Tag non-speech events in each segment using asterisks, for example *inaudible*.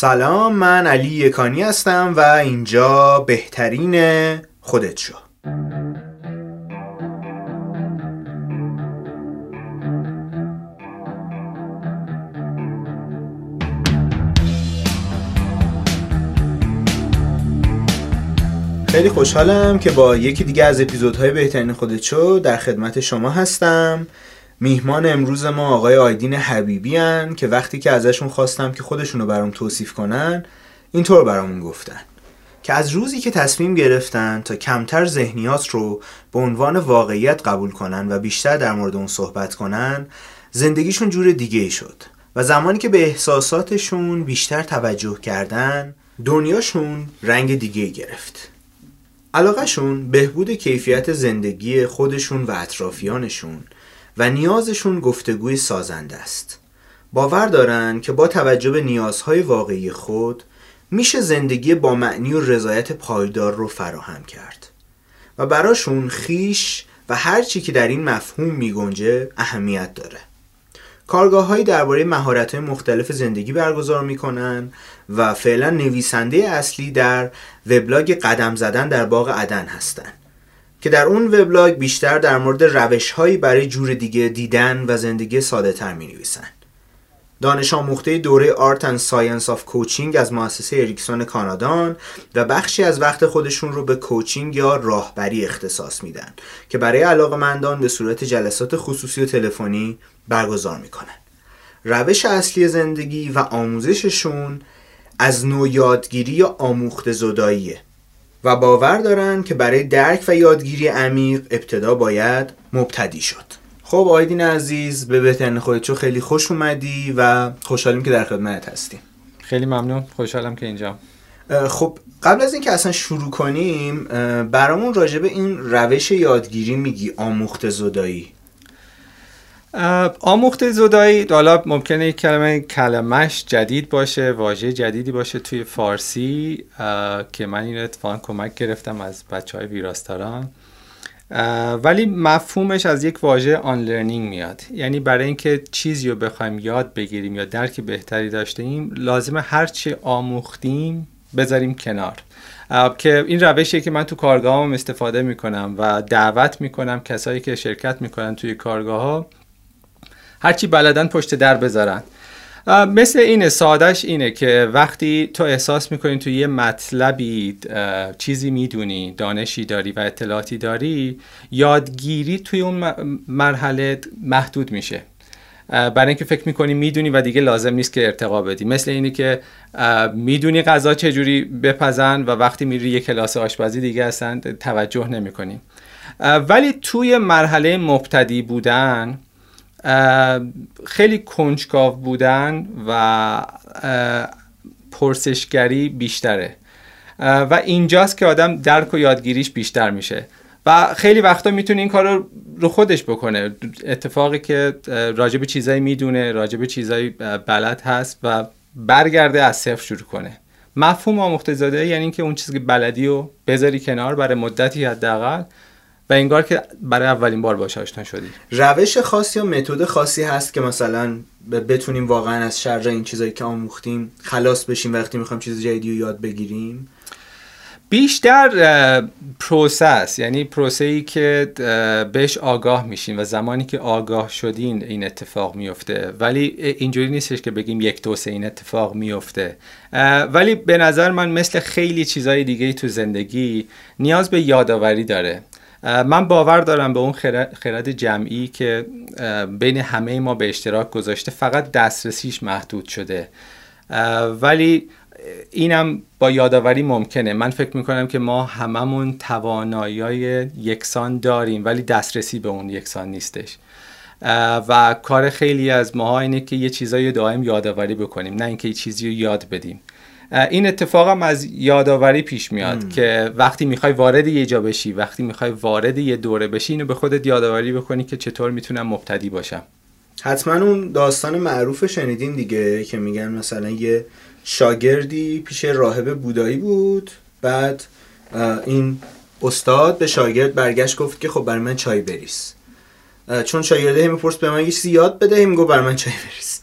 سلام من علی یکانی هستم و اینجا بهترین خودت شو. خیلی خوشحالم که با یکی دیگه از اپیزودهای بهترین خودت شو در خدمت شما هستم. میهمان امروز ما آقای آیدین حبیبی هن که وقتی که ازشون خواستم که خودشونو برام توصیف کنن اینطور برامون گفتن. که از روزی که تصمیم گرفتن تا کمتر ذهنیات رو به عنوان واقعیت قبول کنن و بیشتر در مورد اون صحبت کنن زندگیشون جور دیگه شد و زمانی که به احساساتشون بیشتر توجه کردن دنیاشون رنگ دیگه گرفت. علاقهشون بهبود کیفیت زندگی خودشون و اطرافیانشون و نیازشون گفتگوی سازنده است. باور دارن که با توجه به نیازهای واقعی خود میشه زندگی با معنی و رضایت پایدار رو فراهم کرد. و براشون خیش و هر چی که در این مفهوم میگنجه اهمیت داره. کارگاه هایی درباره مهارت مختلف زندگی برگزار می‌کنن و فعلا نویسنده اصلی در وبلاگ قدم زدن در باغ عدن هستند که در اون وبلاگ بیشتر در مورد روش هایی برای جور دیگه دیدن و زندگی ساده تر می نویسن. دانش آموخته دوره Art and Science of Coaching از مؤسسه اریکسون کانادان و بخشی از وقت خودشون رو به coaching یا راهبری اختصاص میدن که برای علاقه مندان به صورت جلسات خصوصی و تلفنی برگزار می‌کنن. روش اصلی زندگی و آموزششون از نوع یادگیری یا آموخت زداییه و باور دارن که برای درک و یادگیری عمیق ابتدا باید مبتدی شد. خب آیدین عزیز به بهترین خودت خیلی خوش اومدی و خوشحالیم که در خدمت هستیم. خیلی ممنون خوشحالم که اینجا. خب قبل از اینکه اصلا شروع کنیم برامون راجع به این روش یادگیری میگی آموخت زدایی. آموخت زدایی حالا ممکنه کلمه کلمش جدید باشه واژه جدیدی باشه توی فارسی که من این اتفاقا کمک گرفتم از بچه های ویراستاران ولی مفهومش از یک واژه آن لرنینگ میاد. یعنی برای اینکه چیزی رو بخوایم یاد بگیریم یا درک بهتری داشته ایم لازمه هرچی آموختیم بذاریم کنار. که این روشی که من تو کارگاهام استفاده می‌کنم و دعوت می‌کنم کسایی که شرکت می‌کنن توی کارگاه ها هرچی بلدن پشت در بذارن. مثل اینه سادش اینه که وقتی تو احساس می‌کنی تو یه مطلبی چیزی می‌دونی دانشی داری و اطلاعاتی داری یادگیری توی اون مرحله محدود میشه. برای اینکه فکر می‌کنی می‌دونی و دیگه لازم نیست که ارتقا بدی. مثل اینی که می‌دونی غذا چجوری بپزن و وقتی میری یه کلاس آشپزی دیگه اصلا توجه نمی‌کنی. ولی توی مرحله مبتدی بودن خیلی کنجکاو بودن و پرسشگری بیشتره. و اینجاست که آدم درک و یادگیریش بیشتر میشه. و خیلی وقتا می‌تونه این کار رو خودش بکنه. اتفاقی که راجب چیزایی می‌دونه راجب چیزایی بلد هست و برگرده از صفر شروع کنه. مفهوم آموخته زاده یعنی که اون چیزی که بلدی رو بذاری کنار برای مدتی حداقل و انگار که برای اولین بار باش آشنا شدی روش خاصی یا متد خاصی هست که مثلا بتونیم واقعا از شر این چیزایی که آموختیم خلاص بشیم وقتی می‌خوایم چیز جدیدی رو یاد بگیریم؟ بیشتر پروسس یعنی پروسه ای که بهش آگاه میشین و زمانی که آگاه شدین این اتفاق میفته ولی اینجوری نیستش که بگیم یک دو این اتفاق میفته ولی به نظر من مثل خیلی چیزهای دیگه تو زندگی نیاز به یادآوری داره. من باور دارم به اون خرد جمعی که بین همه ما به اشتراک گذاشته فقط دسترسیش محدود شده. ولی اینم با یادآوری ممکنه. من فکر می‌کنم که ما هممون توانایی یکسان داریم ولی دسترسی به اون یکسان نیستش. و کار خیلی از ماها اینه که یه چیزایی دائم یادآوری بکنیم نه اینکه یه چیزی رو یاد بدیم. این اتفاق هم از یادآوری پیش میاد که وقتی می‌خوای وارد یه جا بشی وقتی می‌خوای وارد یه دوره بشی اینو به خودت یادآوری بکنی که چطور می‌تونم مبتدی باشم. حتما اون داستان معروف شنیدین دیگه که میگن مثلا یه شاگردی پیش راهب بودایی بود بعد این استاد به شاگرد برگشت گفت که خب برای من چای بریز. چون شاگرده همی پرس به من یه چیزی یاد بده همی گفت برای من چای بریز.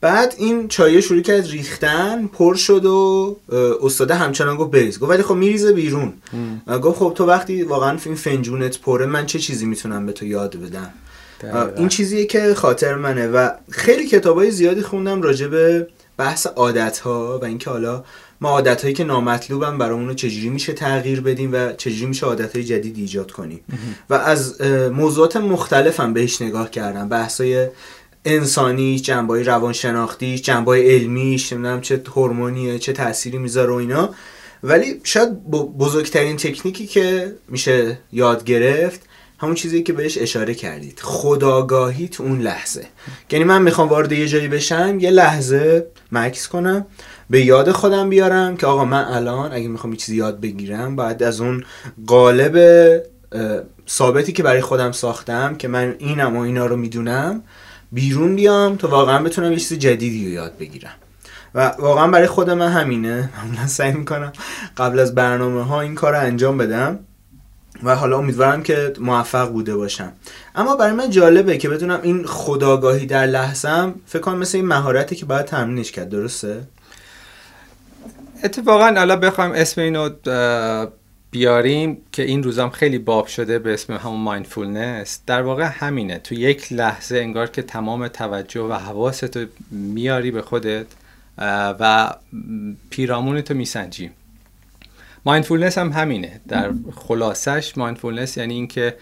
بعد این چایه شروع کرد ریختن پر شد و استاده همچنان گفت بریز. گفت ولی خب میریزه بیرون. و گفت خب تو وقتی واقعا این فنجونت پره من چه چیزی می‌تونم به تو یاد بدم؟ این چیزیه که خاطر منه. و خیلی کتابای زیادی خوندم راجع به بحث عادت ها و اینکه حالا ما عادت هایی که نامطلوبن برامون رو چجوری میشه تغییر بدیم و چجوری میشه عادت های جدید ایجاد کنیم. و از موضوعات مختلفم بهش نگاه کردم. بحث های انسانی جنبه روانشناختی جنبه علمیش نمی‌دونم چه هورمونیه چه تأثیری می‌ذاره و اینا. ولی شاید بزرگترین تکنیکی که میشه یاد گرفت همون چیزی که بهش اشاره کردید. خداگاهی تو اون لحظه. یعنی من می‌خوام وارد یه جایی بشم یه لحظه مکس کنم به یاد خودم بیارم که آقا من الان اگه می‌خوام یه چیزی یاد بگیرم باید از اون قالب ثابتی که برای خودم ساختم که من اینم و اینا رو می‌دونم بیرون بیام تا واقعا بتونم یه چیز جدیدی رو یاد بگیرم. و واقعا برای خود من همینه. معمولا سعی می‌کنم قبل از برنامه ها این کار رو انجام بدم و حالا امیدوارم که موفق بوده باشم. اما برای من جالبه که بدونم این خداگاهی در لحظم فکر کنم مثل این مهارتی که باید تمرینش کرد. درسته؟ اتفاقا حالا بخوایم اسم اینو بیاریم که این روزام خیلی باب شده به اسم همون مایندفولنس در واقع همینه. تو یک لحظه انگار که تمام توجه و حواست رو میاری به خودت و پیرامونتو میسنجی. mindfulness هم همینه. در خلاصش mindfulness یعنی اینکه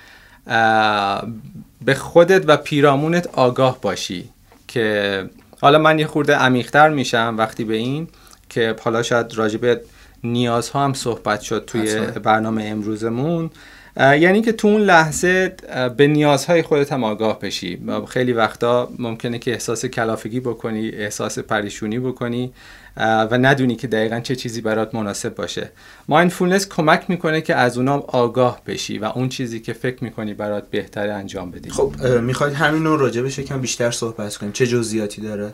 به خودت و پیرامونت آگاه باشی که حالا من یه خورده عمیقتر میشم وقتی به این که حالا شاید راجب نیازها هم صحبت شد توی برنامه امروزمون. یعنی که تو اون لحظه به نیازهای خودت هم آگاه بشی. خیلی وقتا ممکنه که احساس کلافگی بکنی احساس پریشونی بکنی و ندونی که دقیقا چه چیزی برات مناسب باشه. mindfulness کمک می‌کنه که از اونام آگاه بشی و اون چیزی که فکر می‌کنی برات بهتر انجام بدی. خب می‌خواید همین رو راجع بهش کم بیشتر صحبت کنیم. چه جزئیاتی داره؟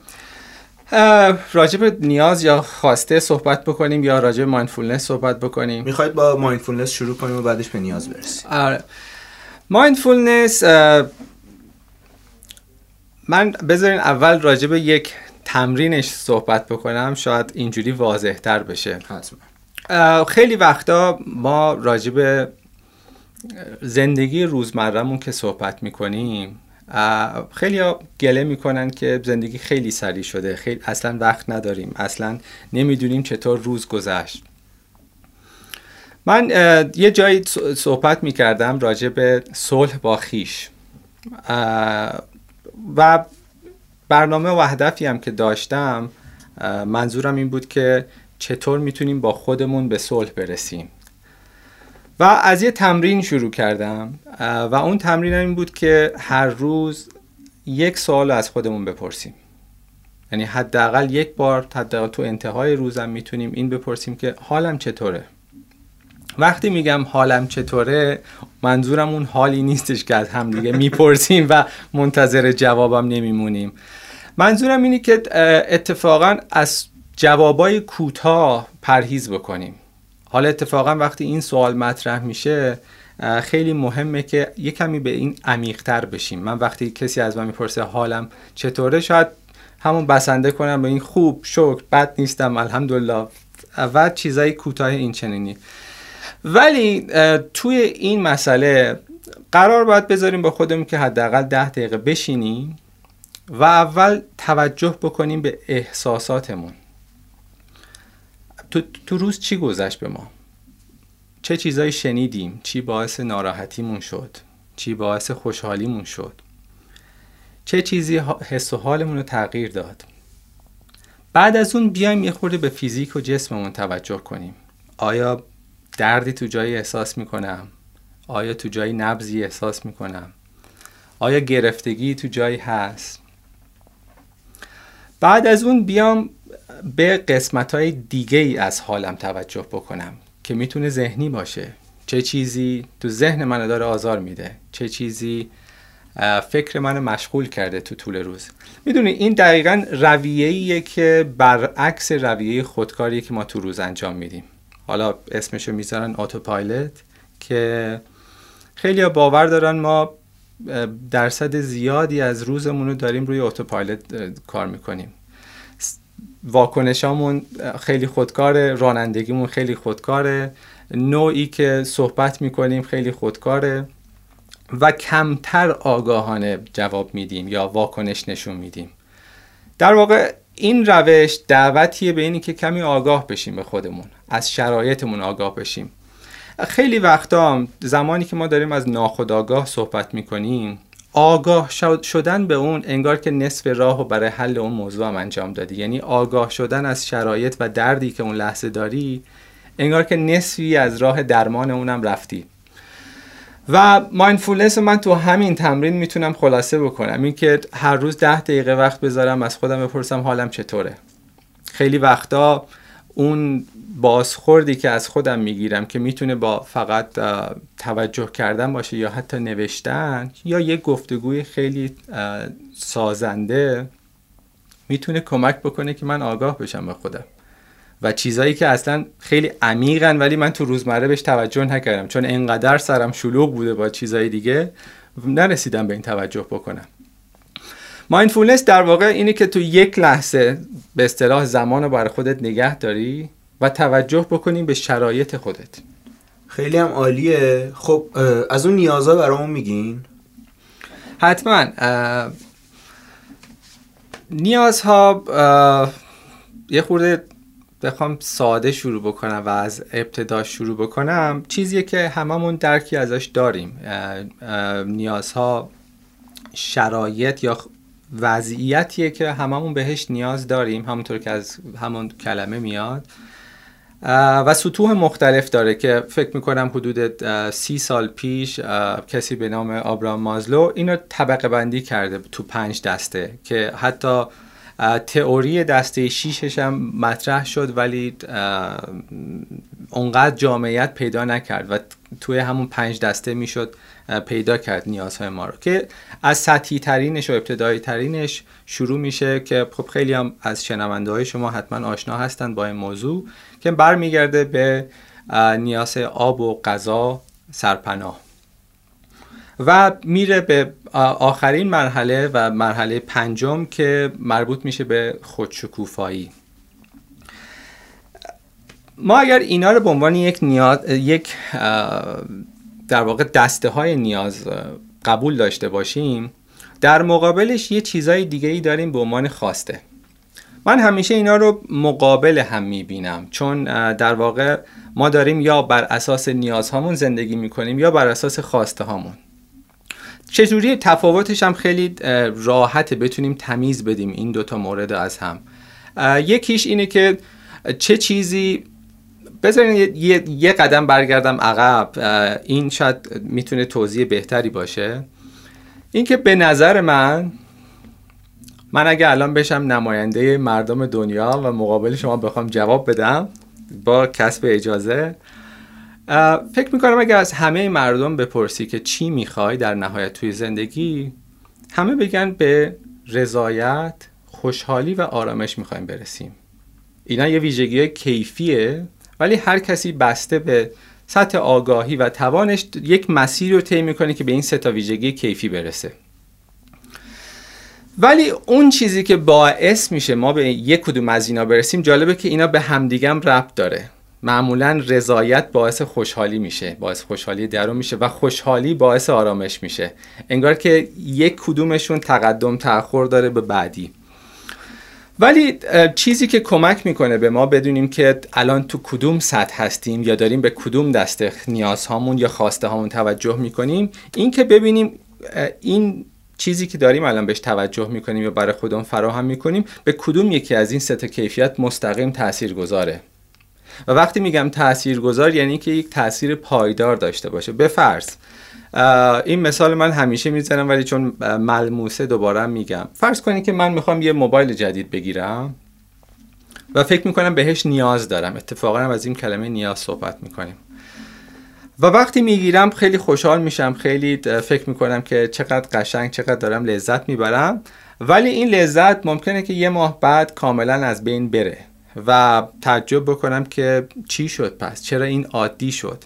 راجب نیاز یا خواسته صحبت بکنیم یا راجب mindfulness صحبت بکنیم؟ می‌خواید با mindfulness شروع کنیم و بعدش به نیاز برسیم. آره. مایندفولنس من بذارین اول راجب یک تمرینش صحبت بکنم شاید اینجوری واضح تر بشه. حتما. خیلی وقتا ما راجب زندگی روزمرهمون که صحبت می‌کنیم خیلی ها گله می‌کنن که زندگی خیلی سریع شده. خیلی اصلا وقت نداریم. اصلا نمی‌دونیم چطور روز گذشت. من یه جایی صحبت می‌کردم راجع به صلح با خیش و برنامه و هدفی هم که داشتم منظورم این بود که چطور می‌تونیم با خودمون به صلح برسیم. و از یه تمرین شروع کردم و اون تمرین این بود که هر روز یک سوال از خودمون بپرسیم. یعنی حداقل یک بار حداقل تو انتهای روزم می‌تونیم این بپرسیم که حالم چطوره. وقتی میگم حالم چطوره منظورم اون حالی نیستش که از هم دیگه می‌پرسیم و منتظر جوابم نمیمونیم. منظورم اینه که اتفاقا از جوابای کوتاه پرهیز بکنیم. حالا اتفاقا وقتی این سوال مطرح میشه خیلی مهمه که یه کمی به این عمیقتر بشیم. من وقتی کسی از من می‌پرسه حالم چطوره شاید همون بسنده کنم به این خوب شکر بد نیستم الحمدلله. و چیزای کوتاه این چنینی. ولی توی این مسئله قرار باید بذاریم با خودمون که حداقل ده دقیقه بشینیم و اول توجه بکنیم به احساساتمون. تو, تو روز چی گذشت به ما؟ چه چیزایی شنیدیم؟ چی باعث ناراحتیمون شد؟ چی باعث خوشحالیمون شد؟ چه چیزی حس و حالمون رو تغییر داد؟ بعد از اون بیایم یه خورده به فیزیک و جسممون توجه کنیم. آیا دردی تو جایی احساس می‌کنم؟ آیا تو جایی نبزی احساس می‌کنم؟ آیا گرفتگی تو جایی هست؟ بعد از اون بیام به قسمت های دیگه ای از حالم توجه بکنم که می‌تونه ذهنی باشه. چه چیزی تو ذهن منو داره آزار میده. چه چیزی فکر منو مشغول کرده تو طول روز. می‌دونی این دقیقا رویه‌ایه که برعکس رویه خودکاری که ما تو روز انجام میدیم. حالا اسمشو می‌ذارن اتوپایلت که خیلی باور دارن ما درصد زیادی از روزمون رو داریم روی اتوپایلت کار می‌کنیم. واکنشامون خیلی خودکاره رانندگیمون خیلی خودکاره. نوعی که صحبت می‌کنیم خیلی خودکاره و کمتر آگاهانه جواب میدیم یا واکنش نشون میدیم. در واقع این روش دعوتیه به اینی که کمی آگاه بشیم به خودمون از شرایطمون آگاه بشیم. خیلی وقتا زمانی که ما داریم از ناخودآگاه صحبت می‌کنیم آگاه شدن به اون انگار که نصف راه و برای حل اون موضوع هم انجام دادی. یعنی آگاه شدن از شرایط و دردی که اون لحظه داری انگار که نصفی از راه درمان اونم رفتی. و مایندفولنس من تو همین تمرین می‌تونم خلاصه بکنم. این که هر روز ده دقیقه وقت بذارم از خودم بپرسم حالم چطوره. خیلی وقتا اون بازخوردی که از خودم می‌گیرم که می‌تونه با فقط توجه کردن باشه یا حتی نوشتن یا یک گفتگوی خیلی سازنده می‌تونه کمک بکنه که من آگاه بشم به خودم. و چیزایی که اصلا خیلی عمیقن ولی من تو روزمره بهش توجه نکردم. چون انقدر سرم شلوغ بوده با چیزای دیگه نرسیدم به این توجه بکنم. مایندفولنس در واقع اینه که تو یک لحظه به اصطلاح زمان رو برای خودت نگه داری و توجه بکنیم به شرایط خودت. خیلی هم عالیه. خب از اون نیازها برامون میگین؟ حتما نیازها یه خورده بخوام ساده شروع بکنم و از ابتدا شروع بکنم. چیزیه که هممون درکی ازش داریم. نیازها شرایط یا وضعیتیه که هممون بهش نیاز داریم همونطور که از همون کلمه میاد. و سطوح مختلف داره که فکر می‌کنم حدود سی سال پیش کسی به نام آبرام مازلو اینو طبقه بندی کرده تو پنج دسته که حتی تئوری دسته شیشش هم مطرح شد ولی اونقدر جامعیت پیدا نکرد و توی همون پنج دسته می‌شد پیدا کرد نیازهای ما رو که از سطحی ترینش و ابتدایی ترینش شروع میشه که خب خیلی هم از شنونده های شما حتما آشنا هستند با این موضوع که برمیگرده به نیاز آب و غذا سرپناه. و میره به آخرین مرحله و مرحله پنجم که مربوط میشه به خودشکوفایی. ما اگر اینا رو به عنوان یک نیاز یک در واقع دسته های نیاز قبول داشته باشیم در مقابلش یه چیزای دیگه ای داریم به عنوان خواسته. من همیشه اینا رو مقابل هم می‌بینم چون در واقع ما داریم یا بر اساس نیازهامون زندگی می‌کنیم یا بر اساس خواسته هامون چجوری تفاوتش هم خیلی راحته بتونیم تمیز بدیم این دوتا مورد از هم. یکیش اینه که چه چیزی بذارین یه،, یه قدم برگردم عقب. این شاید می‌تونه توضیح بهتری باشه. اینکه به نظر من من اگه الان بشم نماینده مردم دنیا و مقابل شما بخوام جواب بدم با کسب اجازه فکر می‌کنم اگر از همه مردم بپرسی که چی می‌خوای در نهایت توی زندگی همه بگن به رضایت خوشحالی و آرامش می‌خوایم برسیم. اینا یه ویژگی کیفیه. ولی هر کسی بسته به سطح آگاهی و توانش یک مسیر رو طی می‌کنه که به این سه ویژگی کیفی برسه. ولی اون چیزی که باعث میشه ما به یک کدوم از اینا برسیم جالبه که اینا به همدیگم ربط داره. معمولا رضایت باعث خوشحالی میشه باعث خوشحالی درون میشه و خوشحالی باعث آرامش میشه. انگار که یک کدومشون تقدم تأخر داره به بعدی. ولی چیزی که کمک می‌کنه به ما بدونیم که الان تو کدوم سطح هستیم یا داریم به کدوم دسته نیازهامون یا خواسته هامون توجه می‌کنیم این که ببینیم این چیزی که داریم الان بهش توجه می‌کنیم یا برای خودمون فراهم می‌کنیم به کدوم یکی از این سه کیفیت مستقیم تاثیر گذاره و وقتی میگم تاثیرگذار یعنی که یک تاثیر پایدار داشته باشه. به فرض این مثال من همیشه می‌زنم ولی چون ملموسه دوباره میگم. فرض کنید که من می‌خوام یه موبایل جدید بگیرم و فکر می‌کنم بهش نیاز دارم. اتفاقا هم از این کلمه نیاز صحبت می‌کنیم. و وقتی می‌گیرم خیلی خوشحال میشم خیلی فکر می‌کنم که چقدر قشنگ چقدر دارم لذت می‌برم. ولی این لذت ممکنه که یه ماه بعد کاملا از بین بره و تعجب بکنم که چی شد پس؟ چرا این عادی شد؟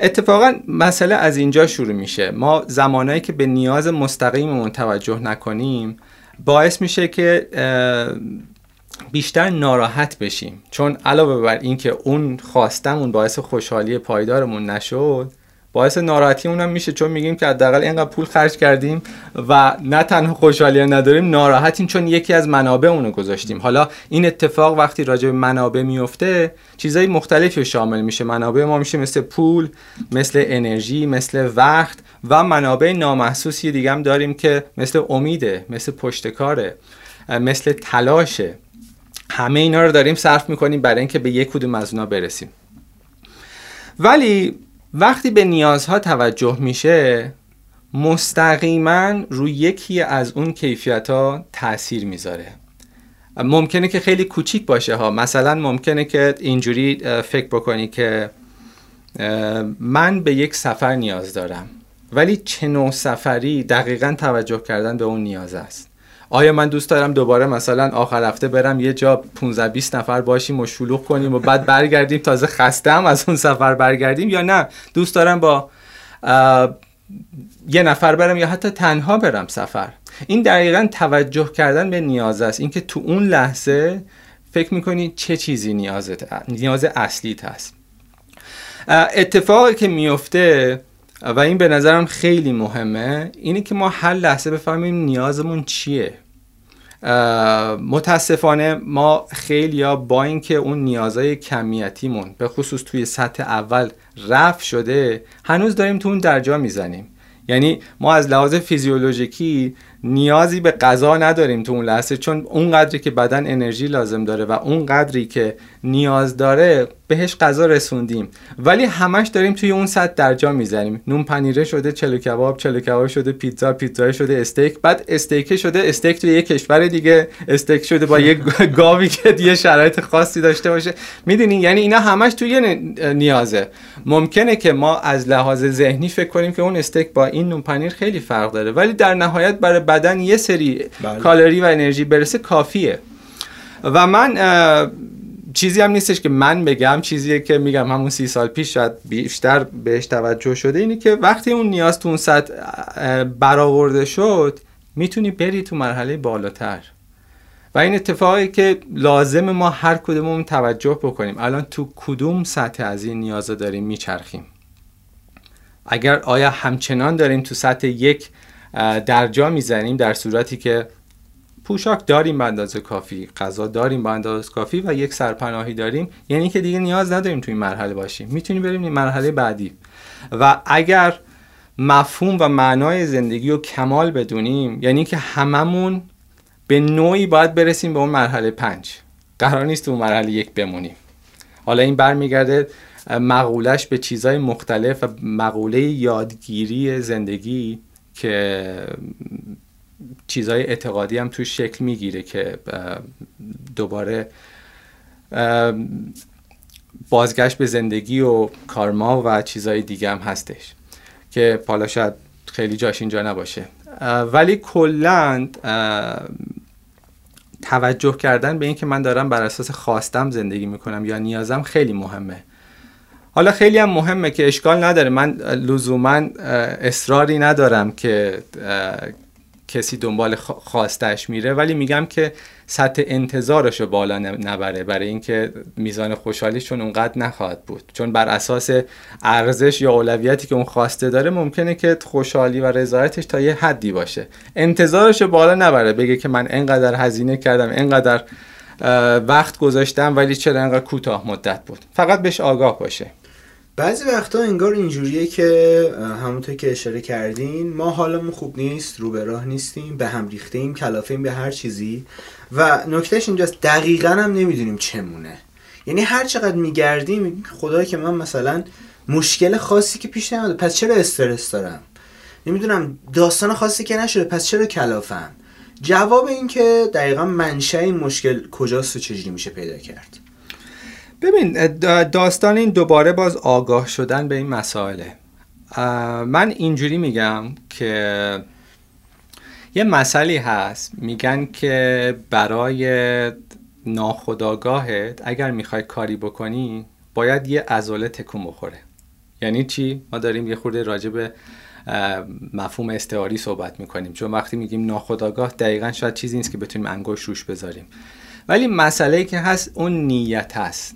اتفاقا مسئله از اینجا شروع میشه. ما زمانایی که به نیاز مستقیممون توجه نکنیم باعث میشه که بیشتر ناراحت بشیم. چون علاوه بر اینکه اون خواستمون باعث خوشحالی پایدارمون نشد باعث ناراحتی اونم میشه چون میگیم که حداقل اینقدر پول خرج کردیم و نه تنها خوشحالی نداریم ناراحتیم چون یکی از منابع اونو گذاشتیم. حالا این اتفاق وقتی راجع به منابع میفته چیزای مختلفی شامل میشه. منابع ما میشه مثل پول مثل انرژی مثل وقت و منابع نامحسوسی دیگه هم داریم که مثل امیده مثل پشتکاره مثل تلاشه. همه اینا رو داریم صرف می‌کنیم برای اینکه به یک کدوم از اونا برسیم. ولی وقتی به نیازها توجه میشه مستقیما روی یکی از اون کیفیت ها تاثیر می‌ذاره. ممکنه که خیلی کوچیک باشه ها. مثلا ممکنه که اینجوری فکر بکنی که من به یک سفر نیاز دارم ولی چه نوع سفری دقیقا توجه کردن به اون نیاز است. آیا من دوست دارم دوباره مثلا آخر هفته برم یه جا 15 20 نفر باشیم و شلوغ کنیم و بعد برگردیم تازه خسته هم از اون سفر برگردیم یا نه؟ دوست دارم با یه نفر برم یا حتی تنها برم سفر. این دقیقا توجه کردن به نیاز است. اینکه تو اون لحظه فکر می‌کنی چه چیزی نیازت نیاز اصلیت هست. اتفاقی که میفته و این به نظرم خیلی مهمه اینه که ما هر لحظه بفهمیم نیازمون چیه. متاسفانه ما خیلی یا با اینکه اون نیازهای کمیتیمون به خصوص توی سطح اول رفت شده هنوز داریم تو اون درجا می‌زنیم. یعنی ما از لحاظ فیزیولوژیکی نیازی به غذا نداریم تو اون لحظه چون اون قدری که بدن انرژی لازم داره و اون قدری که نیاز داره بهش غذا رسوندیم. ولی همش داریم توی اون سطح درجا می‌زنیم نون پنیره شده چلو کباب چلو کباب شده پیتزا پیتزا شده استیک. بعد استیک شده استیک توی یه کشور دیگه. استیک شده با یه *laughs* گاوی که یه شرایط خاصی داشته باشه. می‌دونی؟ یعنی اینا همش توی نیازه. ممکنه که ما از لحاظ ذهنی فکر کنیم که اون استیک با این نون پنیر خیلی فرق داره. ولی در نهایت برای بدن یه سری بله. کالری و انرژی برسه کافیه. و من چیزی هم نیستش که من بگم چیزیه که میگم همون سی سال پیش شاید بیشتر بهش توجه شده اینه که وقتی اون نیاز تو اون سطح برآورده شد می‌تونی بری تو مرحله بالاتر. و این اتفاقی که لازم ما هر کدومون توجه بکنیم. الان تو کدوم سطح از این نیازا داریم میچرخیم؟ اگر آیا همچنان داریم تو سطح یک درجا می‌زنیم در صورتی که پوشاک داریم به اندازه کافی غذا داریم به اندازه کافی و یک سرپناهی داریم. یعنی که دیگه نیاز نداریم توی این مرحله باشیم. می‌تونیم بریم این مرحله بعدی. و اگر مفهوم و معنای زندگی رو کمال بدونیم یعنی که هممون به نوعی باید برسیم به اون مرحله پنج. قرار نیست تو مرحله یک بمونیم. حالا این برمیگرده مقولش به چیزهای مختلف و مقوله یادگیری زندگی که چیزهای اعتقادی هم توش شکل می‌گیره که دوباره بازگشت به زندگی و کارما و چیزهای دیگه هم هستش که حالا شاید خیلی جاش اینجا نباشه. ولی کلا توجه کردن به اینکه من دارم بر اساس خواستم زندگی می‌کنم یا نیازم خیلی مهمه. حالا خیلی هم مهمه که اشکال نداره. من لزوما اصراری ندارم که کسی دنبال خواستش میره ولی میگم که سطح انتظارش رو بالا نبره برای اینکه میزان خوشحالیشون اونقدر نخواهد بود. چون بر اساس ارزش یا اولویتی که اون خواسته داره ممکنه که خوشحالی و رضایتش تا یه حدی باشه. انتظارش رو بالا نبره بگه که من انقدر هزینه کردم انقدر وقت گذاشتم ولی چرا انقدر کوتاه مدت بود. فقط بهش آگاه باشه. بعضی وقتا انگار اینجوریه که همونطور که اشاره کردین ما حالمون خوب نیست رو به راه نیستیم به هم ریخته ایم کلافیم به هر چیزی. و نکتهش اینجاست دقیقا هم نمی‌دونیم چمونه. یعنی هر چقدر میگردیم خدای که من مثلا مشکل خاصی که پیش نمیده پس چرا استرس دارم؟ نمی‌دونم داستان خاصی که نشده پس چرا کلافم؟ جواب این که دقیقا منشه این مشکل کجاست و چجوری میشه پیدا کرد. ببین داستان این دوباره باز آگاه شدن به این مسائله. من اینجوری میگم که یه مسئله هست. میگن که برای ناخداگاهت اگر می‌خوای کاری بکنی باید یه ازوله تکون بخوره. یعنی چی؟ ما داریم یه خورده راجع به مفهوم استعاری صحبت می‌کنیم. چون وقتی میگیم ناخداگاه دقیقا شاید چیزی نیست که بتونیم انگوش روش بذاریم. ولی مسئله که هست اون نیت هست.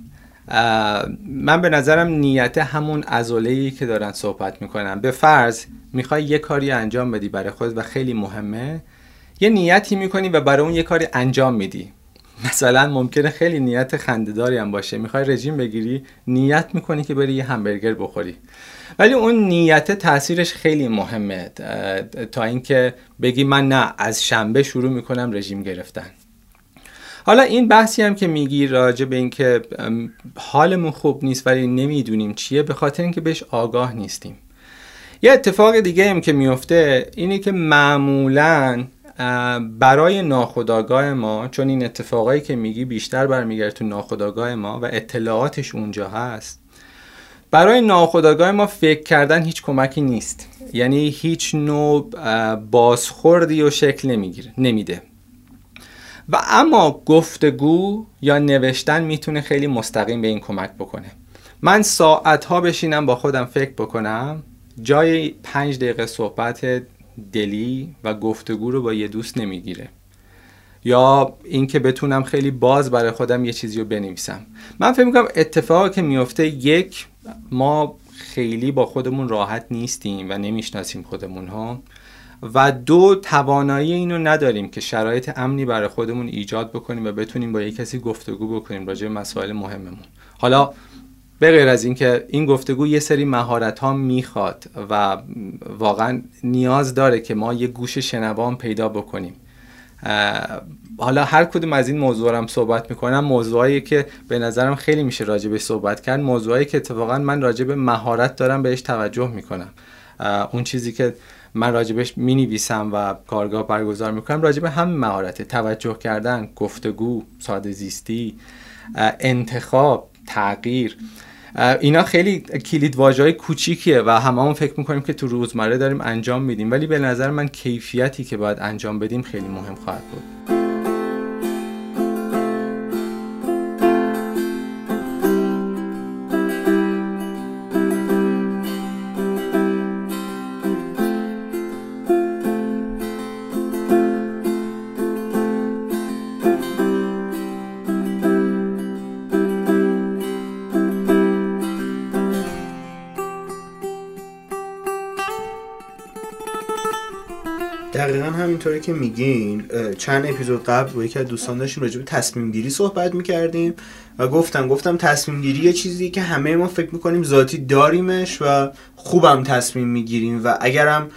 من به نظرم نیت همون ازولهی که دارن صحبت می‌کنن. به فرض می‌خوای یه کاری انجام بدی برای خود و خیلی مهمه یه نیتی می‌کنی و برای اون یه کاری انجام میدی. مثلا ممکنه خیلی نیت خندهداری هم باشه. می‌خوای رژیم بگیری نیت می‌کنی که بری یه همبرگر بخوری. ولی اون نیت تاثیرش خیلی مهمه. تا اینکه بگی من نه از شنبه شروع می‌کنم رژیم گرفتن. حالا این بحثی هم که میگی راجع به اینکه حالمون خوب نیست ولی نمی‌دونیم چیه به خاطر اینکه بهش آگاه نیستیم. یه اتفاق دیگه هم که میفته اینه که معمولا برای ناخودآگاه ما چون این اتفاقایی که میگی بیشتر برمیگرده تو ناخودآگاه ما و اطلاعاتش اونجا هست برای ناخودآگاه ما فکر کردن هیچ کمکی نیست. یعنی هیچ نوع بازخوردی و شکل نمی‌گیره نمیده. و اما گفتگو یا نوشتن می‌تونه خیلی مستقیم به این کمک بکنه. من ساعت ها بشینم با خودم فکر بکنم جای پنج دقیقه صحبت دلی و گفتگو رو با یه دوست نمی‌گیره. یا اینکه بتونم خیلی باز برای خودم یه چیزی رو بنویسم. من فکر می‌کنم اتفاقی که میفته یک ما خیلی با خودمون راحت نیستیم و نمی‌شناسیم خودمون ها. و دو توانایی اینو نداریم که شرایط امنی برای خودمون ایجاد بکنیم و بتونیم با یک کسی گفتگو بکنیم راجع به مسائل مهممون. حالا به غیر از اینکه این گفتگو یه سری مهارت ها می‌خواد و واقعا نیاز داره که ما یه گوش شنوان پیدا بکنیم. حالا هر کدوم از این موضوع هم صحبت می‌کنم موضوعایی که به نظرم خیلی میشه راجع به صحبت کرد موضوعایی که اتفاقا من راجع به مهارت دارم بهش توجه می‌کنم. اون چیزی که من راجبش می نویسم و کارگاه برگزار می‌کنم راجب همین مهارت توجه کردن گفتگو ساده زیستی انتخاب تغییر. اینا خیلی کلید های کوچیکیه و هممون فکر می‌کنیم که تو روزمره داریم انجام میدیم. ولی به نظر من کیفیتی که باید انجام بدیم خیلی مهم خواهد بود. که میگین چند اپیزود قبل با یکی از دوستان داشتیم راجع به تصمیم گیری صحبت می‌کردیم و گفتم گفتم تصمیم گیری یه چیزی که همه ما فکر می‌کنیم ذاتی داریمش و خوبم تصمیم می‌گیریم و اگرم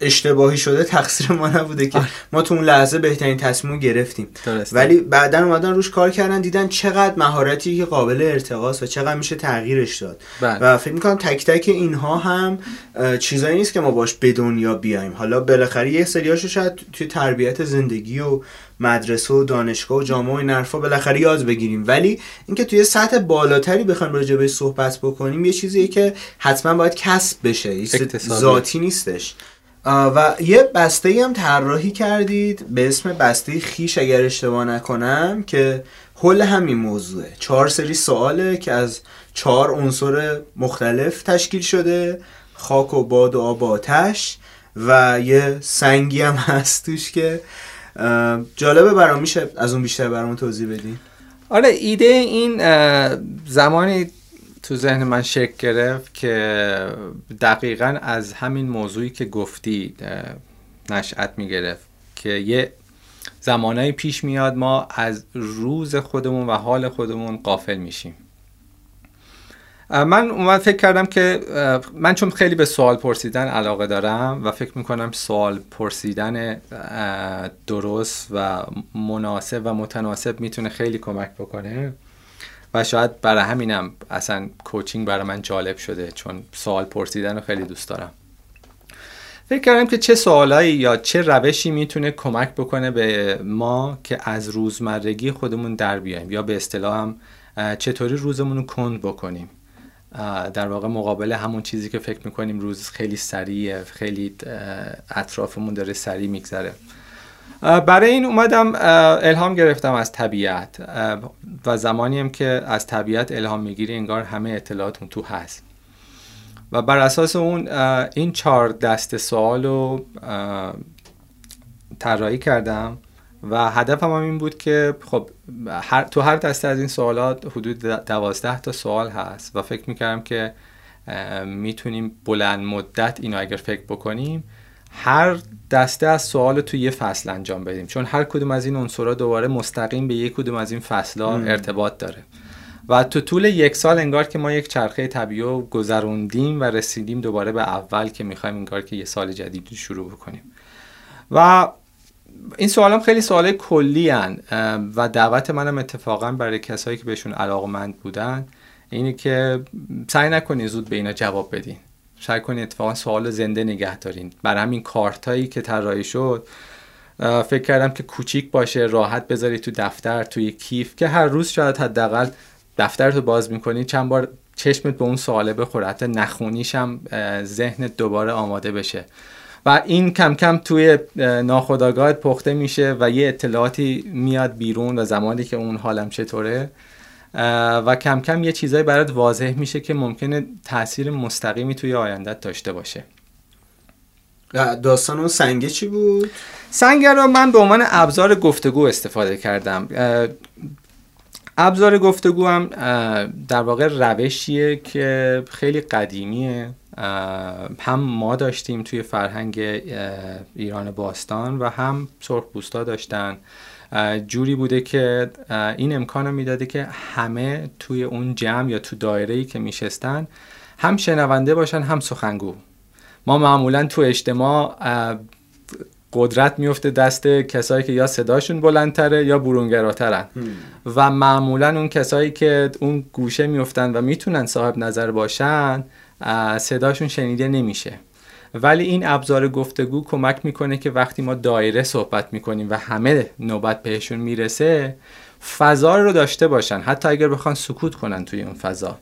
اشتباهی شده تقصیر ما نبوده که ما تو اون لحظه بهترین تصمیم گرفتیم. ولی بعدا اومدن روش کار کردن دیدن چقدر مهارتی که قابل ارتقاس و چقدر میشه تغییرش داد. بله. و فکر می‌کنم تک تک اینها هم چیزایی نیست که ما باش به دنیا بیایم. حالا بالاخره یه سریاشو شاید توی تربیت زندگی و مدرسه و دانشگاه و جامعه و این حرفا بالاخره یاد بگیریم. ولی اینکه توی سطح بالاتری بخوایم راجع به صحبت بکنیم یه چیزیه که حتما باید کسب بشه. ذاتی نیستش. و یه بسته هم طراحی کردید به اسم بسته خیش اگر اشتباه نکنم که حل همین موضوعه. چهار سری سواله که از چهار عنصر مختلف تشکیل شده خاک و باد و آب و آتش و یه سنگی هم *laughs* هست توش که جالبه برام میشه از اون بیشتر برام توضیح بدین؟ آره ایده این زمانی تو ذهن من شکل گرفت که دقیقا از همین موضوعی که گفتی نشأت می گرفت که یه زمانایی پیش میاد ما از روز خودمون و حال خودمون قافل میشیم. من اومد فکر کردم که من چون خیلی به سوال پرسیدن علاقه دارم و فکر می‌کنم سوال پرسیدن درست و مناسب و متناسب می‌تونه خیلی کمک بکنه. و شاید برای همینم اصلا کوچینگ برای من جالب شده چون سوال پرسیدن رو خیلی دوست دارم. فکر کردم که چه سوالایی یا چه روشی می‌تونه کمک بکنه به ما که از روزمرگی خودمون در بیایم یا به اصطلاح هم چطوری روزمون رو کند بکنیم. در واقع مقابل همون چیزی که فکر می‌کنیم روز خیلی سریعه خیلی اطرافمون داره سریع میگذره. برای این اومدم الهام گرفتم از طبیعت. و زمانی هم که از طبیعت الهام می‌گیری انگار همه اطلاعات تو هست. و بر اساس اون این چهار دست سوال رو طراحی کردم. و هدفم هم این بود که خب هر تو هر دسته از این سوالات حدود دوازده تا سوال هست. و فکر می‌کردم که می‌تونیم بلند مدت اینو اگر فکر بکنیم هر دسته از سوال تو یه فصل انجام بدیم. چون هر کدوم از این عنصرها دوباره مستقیم به یک کدوم از این فصلها ارتباط داره. و تو طول یک سال انگار که ما یک چرخه طبیعی رو گذروندیم و رسیدیم دوباره به اول که می‌خوایم انگار که یه سال جدید شروع بکنیم. و این سوال هم خیلی سوال کلی هن و دعوت منم اتفاقا برای کسایی که بهشون علاقمند بودن اینه که سعی نکنید زود به اینا جواب بدین. سعی کنید اتفاقا سوال زنده نگه دارین. برای همین کارتایی که طراحی شد فکر کردم که کوچیک باشه راحت بذاری تو دفتر توی کیف که هر روز شاید حداقل دفتر رو باز می‌کنی چند بار چشمت به اون سواله بخوره. حتی نخونیش هم ذهنت دوباره آماده بشه. و این کم کم توی ناخداگاهت پخته میشه و یه اطلاعاتی میاد بیرون و زمانی که اون حالم چطوره و کم کم یه چیزایی برات واضح میشه که ممکنه تاثیر مستقیمی توی آیندت داشته باشه. داستان اون سنگه چی بود؟ سنگه رو من به عنوان ابزار گفتگو استفاده کردم. ابزار گفتگو هم در واقع روشیه که خیلی قدیمیه. هم ما داشتیم توی فرهنگ ایران باستان و هم سرخ بوستا داشتن. جوری بوده که این امکان رو می‌داده که همه توی اون جمع یا تو دایره ای که میشستن هم شنونده باشن هم سخنگو. ما معمولا تو اجتماع قدرت میفته دست کسایی که یا صداشون بلندتره یا برونگراترن. و معمولا اون کسایی که اون گوشه میفتن و می‌تونن صاحب نظر باشن صداشون شنیده نمیشه. ولی این ابزار گفتگو کمک می‌کنه که وقتی ما دایره صحبت می‌کنیم و همه نوبت بهشون می‌رسه فضا رو داشته باشن. حتی اگر بخوان سکوت کنن توی اون فضا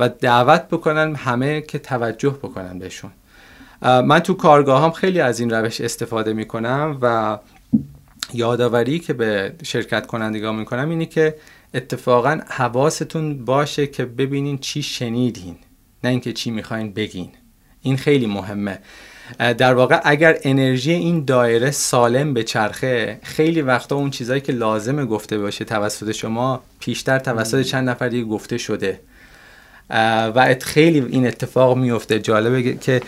و دعوت بکنن همه که توجه بکنن بهشون. من تو کارگاه هم خیلی از این روش استفاده می‌کنم و یادآوری که به شرکت کنندگان می‌کنم اینه که اتفاقا حواستون باشه که ببینین چی شنیدین نه اینکه چی می‌خواین بگین. این خیلی مهمه. در واقع اگر انرژی این دایره سالم به چرخه خیلی وقتا اون چیزایی که لازمه گفته باشه توسط شما پیشتر توسط چند نفر دیگه گفته شده. و خیلی این اتفاق میفته. جالبه که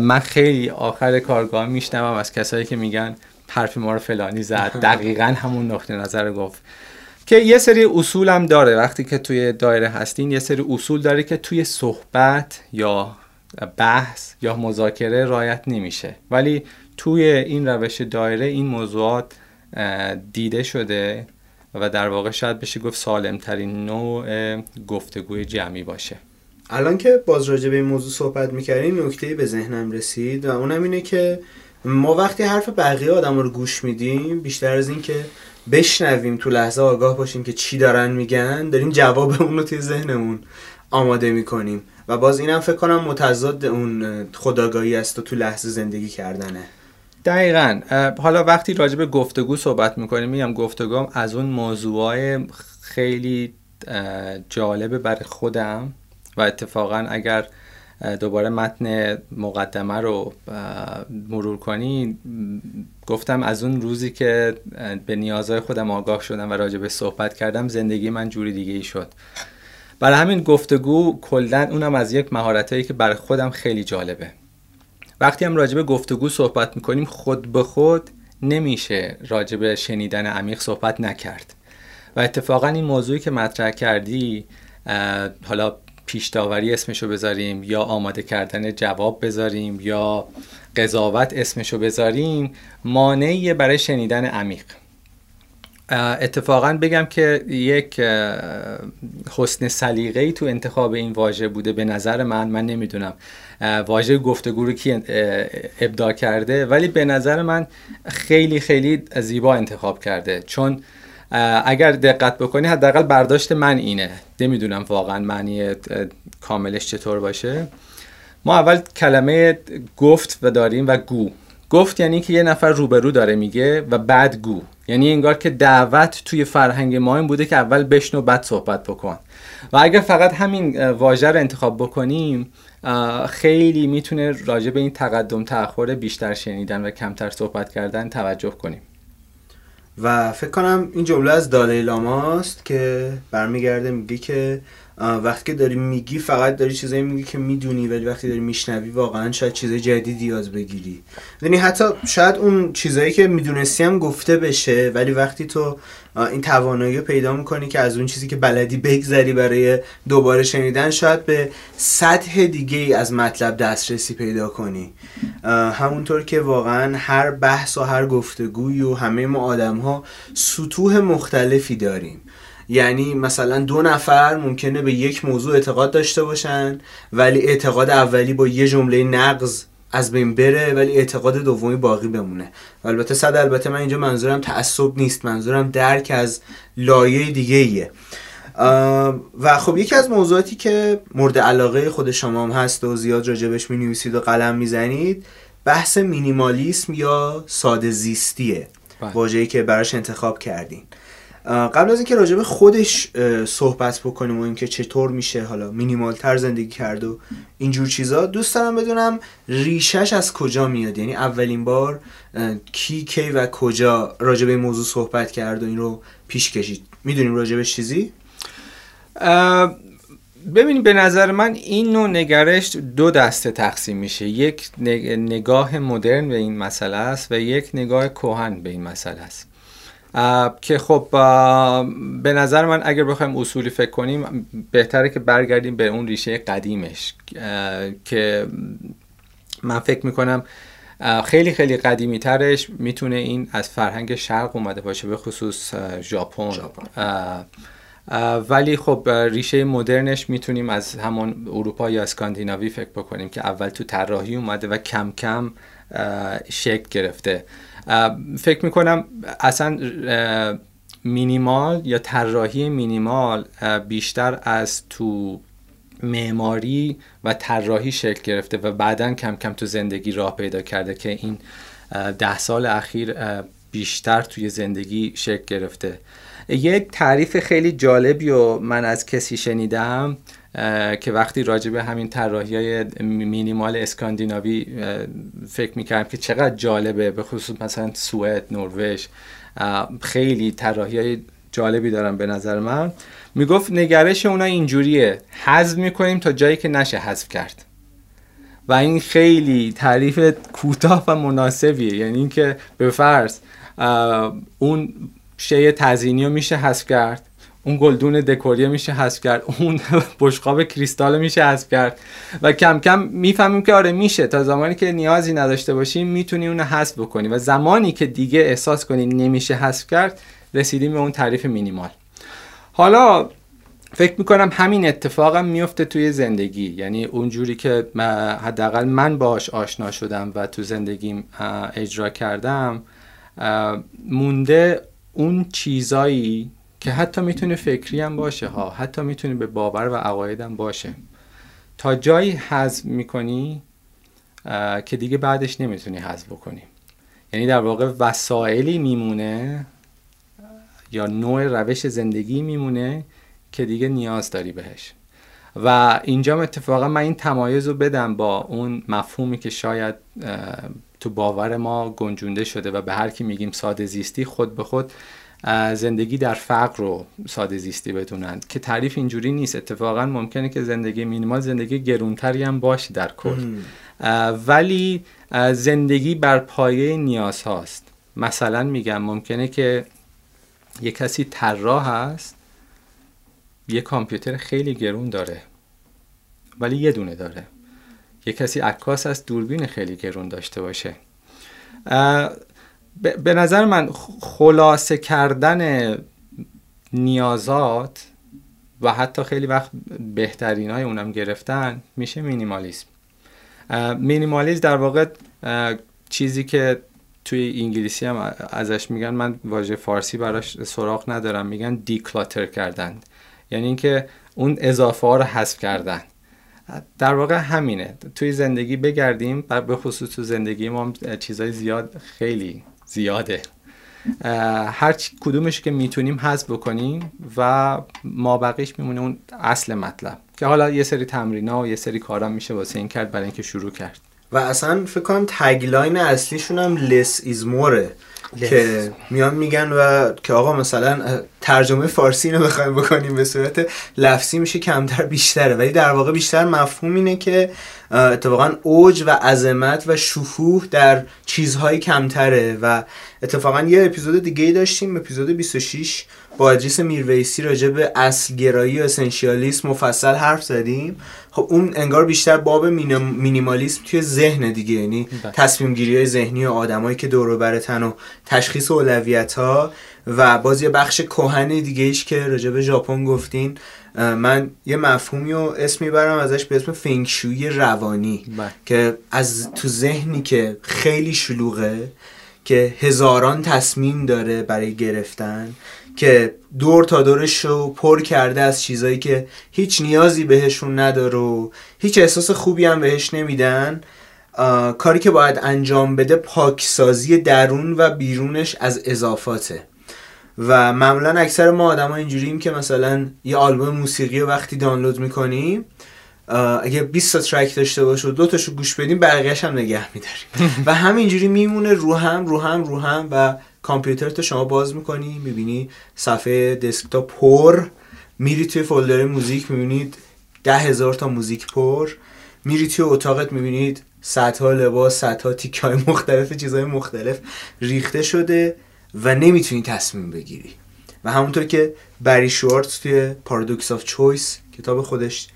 من خیلی آخر کارگاه میشنوم از کسایی که میگن حرف ما رو فلانی زد. *laughs* دقیقا همون نقطه نظر گفت. که یه سری اصول هم داره. وقتی که توی دایره هستین یه سری اصول داره که توی صحبت یا بحث یا مذاکره رایت نمیشه. ولی توی این روش دایره این موضوعات دیده شده و در واقع شاید بشه گفت سالم ترین نوع گفتگوی جمعی باشه. الان که باز راجع به این موضوع صحبت می‌کردیم نکته به ذهنم رسید و اونم اینه که ما وقتی حرف بقیه آدم رو گوش میدیم بیشتر از این که بشنویم تو لحظه آگاه باشیم که چی دارن میگن داریم جواب اون رو توی ذهنمون آماده می‌کنیم. و باز اینم فکر کنم متضاد اون خداگاهی است و تو لحظه زندگی کردنه. دقیقا. حالا وقتی راجع به گفتگو صحبت می‌کنیم میگم گفتگو از اون موضوعای خیلی جالبه برای خودم و اتفاقا اگر دوباره متن مقدمه رو مرور کنی گفتم از اون روزی که به نیازهای خودم آگاه شدم و راجع به صحبت کردم زندگی من جوری دیگه ای شد. برای همین گفتگو کلا اونم از یک مهارتایی که برای خودم خیلی جالبه. وقتی هم راجب گفتگو صحبت می‌کنیم خود به خود نمیشه راجب شنیدن عمیق صحبت نکرد. و اتفاقا این موضوعی که مطرح کردی حالا پیشتاوری اسمشو بذاریم یا آماده کردن جواب بذاریم یا قضاوت اسمشو بذاریم مانعی برای شنیدن عمیق. اتفاقا بگم که یک حسن سلیقه تو انتخاب این واژه بوده به نظر من. من نمی‌دونم واژه گفتگو رو کی ابداع کرده ولی به نظر من خیلی خیلی زیبا انتخاب کرده. چون اگر دقت بکنی حداقل برداشت من اینه. نمی‌دونم واقعا معنی کاملش چطور باشه. ما اول کلمه گفت و داریم و گو. گفت یعنی که یه نفر روبرو داره میگه و بعد گو. یعنی انگار که دعوت توی فرهنگ ما این بوده که اول بشنو بعد صحبت بکن. و اگر فقط همین واژه رو انتخاب بکنیم خیلی می‌تونه راجع به این تقدم تأخر بیشتر شنیدن و کمتر صحبت کردن توجه کنیم. و فکر کنم این جمله از دالای لاماست که برمیگرده میگه که وقتی که داری میگی فقط داری چیزایی میگی که می‌دونی ولی وقتی داری میشنوی واقعا شاید چیزای جدیدی یاد بگیری. یعنی حتی شاید اون چیزایی که می‌دونستی هم گفته بشه ولی وقتی تو این توانایی رو پیدا می‌کنی که از اون چیزی که بلدی بگذری برای دوباره شنیدن شاید به سطح دیگه ای از مطلب دسترسی پیدا کنی. همونطور که واقعا هر بحث و هر گفتگوی و همه ما آدم ها سطوح مختلفی داریم. یعنی مثلا دو نفر ممکنه به یک موضوع اعتقاد داشته باشن ولی اعتقاد اولی با یه جمله نقض از بین بره ولی اعتقاد دومی باقی بمونه. البته صد البته من اینجا منظورم تعصب نیست منظورم درک از لایه دیگه ایه و خب یکی از موضوعاتی که مورد علاقه خود شما هم هست و زیاد راجبش می نویسید و قلم می‌زنید بحث مینیمالیسم یا ساده زیستیه. بله. واژه‌ای که براش انتخاب کردین قبل از اینکه راجب خودش صحبت بکنیم و اینکه چطور میشه حالا مینیمال تر زندگی کرد و اینجور چیزا دوست دارم بدونم ریشش از کجا میاد؟ یعنی اولین بار کی کی و کجا راجب این موضوع صحبت کرد و این رو پیش کشید؟ می‌دونیم راجبش چیزی؟ ببینید به نظر من این نوع نگرش دو دسته تقسیم میشه. یک نگاه مدرن به این مسئله است و یک نگاه کهن به این مسئله است. که خب به نظر من اگر بخوایم اصولی فکر کنیم بهتره که برگردیم به اون ریشه قدیمش. که من فکر می‌کنم خیلی خیلی قدیمی ترش می‌تونه این از فرهنگ شرق اومده باشه به خصوص ژاپن. ولی خب ریشه مدرنش می‌تونیم از همون اروپا یا اسکاندیناوی فکر بکنیم که اول تو طراحی اومده و کم کم شکل گرفته. فکر می‌کنم اصلا مینیمال یا طراحی مینیمال بیشتر از تو معماری و طراحی شکل گرفته و بعدا کم کم تو زندگی راه پیدا کرده که این ده سال اخیر بیشتر توی زندگی شکل گرفته. یک تعریف خیلی جالبی و من از کسی شنیدم. که وقتی راجع به همین طراحی های مینیمال اسکاندیناوی فکر می‌کردم که چقدر جالبه به خصوص مثلا سوئد نروژ خیلی طراحی های جالبی دارم به نظر من. می‌گفت نگرش اونا اینجوریه. حذف می‌کنیم تا جایی که نشه حذف کرد. و این خیلی تعریف کوتاه و مناسبیه. یعنی اینکه به فرض اون شی تزینی رو میشه حذف کرد. اون گلدون دکوریه میشه حذف کرد اون *laughs* بشقاب کریستال میشه حذف کرد. و کم کم می‌فهمیم که آره میشه. تا زمانی که نیازی نداشته باشیم می‌تونی اون حذف بکنی. و زمانی که دیگه احساس کنی نمیشه حذف کرد رسیدیم به اون تعریف مینیمال. حالا فکر می‌کنم همین اتفاقم میفته توی زندگی. یعنی اونجوری که حداقل من باش آشنا شدم و تو زندگیم اجرا کردم مونده اون چیزایی که حتی می‌تونه فکری هم باشه ها حتی می‌تونه به باور و عقایدم باشه. تا جایی حذف می‌کنی که دیگه بعدش نمی‌تونی حذف بکنی. یعنی در واقع وسایلی میمونه یا نوع روش زندگی میمونه که دیگه نیاز داری بهش. و اینجا اتفاقا من این تمایز رو بدم با اون مفهومی که شاید تو باور ما گنجونده شده و به هر کی میگیم ساده زیستی خود به خود زندگی در فقر رو ساده زیستی بدونن که تعریف اینجوری نیست. اتفاقا ممکنه که زندگی مینیمال زندگی گرونتری هم باشه در کل. ولی زندگی بر پایه نیاز هاست. مثلا میگم ممکنه که یه کسی طراح هست یه کامپیوتر خیلی گرون داره ولی یه دونه داره. یه کسی عکاس از دوربین خیلی گرون داشته باشه. به نظر من خلاصه کردن نیازات و حتی خیلی وقت بهترین های اونم گرفتن میشه مینیمالیسم. مینیمالیسم در واقع چیزی که توی انگلیسی هم ازش میگن من واژه فارسی براش سراغ ندارم میگن دیکلاتر کردن. یعنی اینکه اون اضافه ها رو حذف کردن. در واقع همینه. توی زندگی بگردیم به خصوص تو زندگی ما چیزای زیاد خیلی زیاده. هر کدومش که می‌تونیم حذف بکنیم و ما بقیش میمونه اون اصل مطلب. که حالا یه سری تمرین ها و یه سری کارا میشه واسه این کرد برای اینکه شروع کرد. و اصلا فکر کنم تگلاین اصلیشون هم less is more. که میان میگن و که آقا مثلا ترجمه فارسی اینو بخوایم بکنیم به صورت لفظی میشه کمتر بیشتره. ولی در واقع بیشتر مفهوم اینه که اتفاقا اوج و عظمت و شکوه در چیزهای کمتره. و اتفاقا یه اپیزود دیگه داشتیم اپیزود 26 با ادریس میرویسی راجع به اصلگرایی و اسنشیالیسم مفصل حرف زدیم خب اون انگار بیشتر باب مینیمالیسم توی ذهن دیگه یعنی بله. تصمیم گیری های ذهنی و آدمایی که دور برتن و تشخیص اولویت ها و باز یه بخش کهن دیگه ایش که راجع به ژاپن گفتین من یه مفهومی و اسم می‌برم ازش به اسم فنگشوی روانی بله. که از تو ذهنی که خیلی شلوغه که هزاران تصمیم داره برای گرفتن که دور تا دورش رو پر کرده از چیزایی که هیچ نیازی بهشون نداره و هیچ احساس خوبی هم بهش نمیدن کاری که باید انجام بده پاکسازی درون و بیرونش از اضافاته. و معمولا اکثر ما آدم ها اینجوریم که مثلا یه آلبوم موسیقی رو وقتی دانلود می‌کنیم اگه 20 تا ترک داشته باشه و دو تاشو گوش بدیم بقیه‌اش هم نگه میداریم. *laughs* و همینجوری میمونه رو هم رو هم رو هم و کامپیوتر تو شما باز می‌کنی می‌بینی صفحه دسکتاپ پر میری توی فولدر موزیک می‌بینید ده هزار تا موزیک پر میری توی اتاقت می‌بینید صدها لباس صدها تیکه‌های مختلف چیزهای مختلف ریخته شده و نمی‌تونی تصمیم بگیری. و همونطور که بری شوارتز توی Paradox of Choice کتاب خودش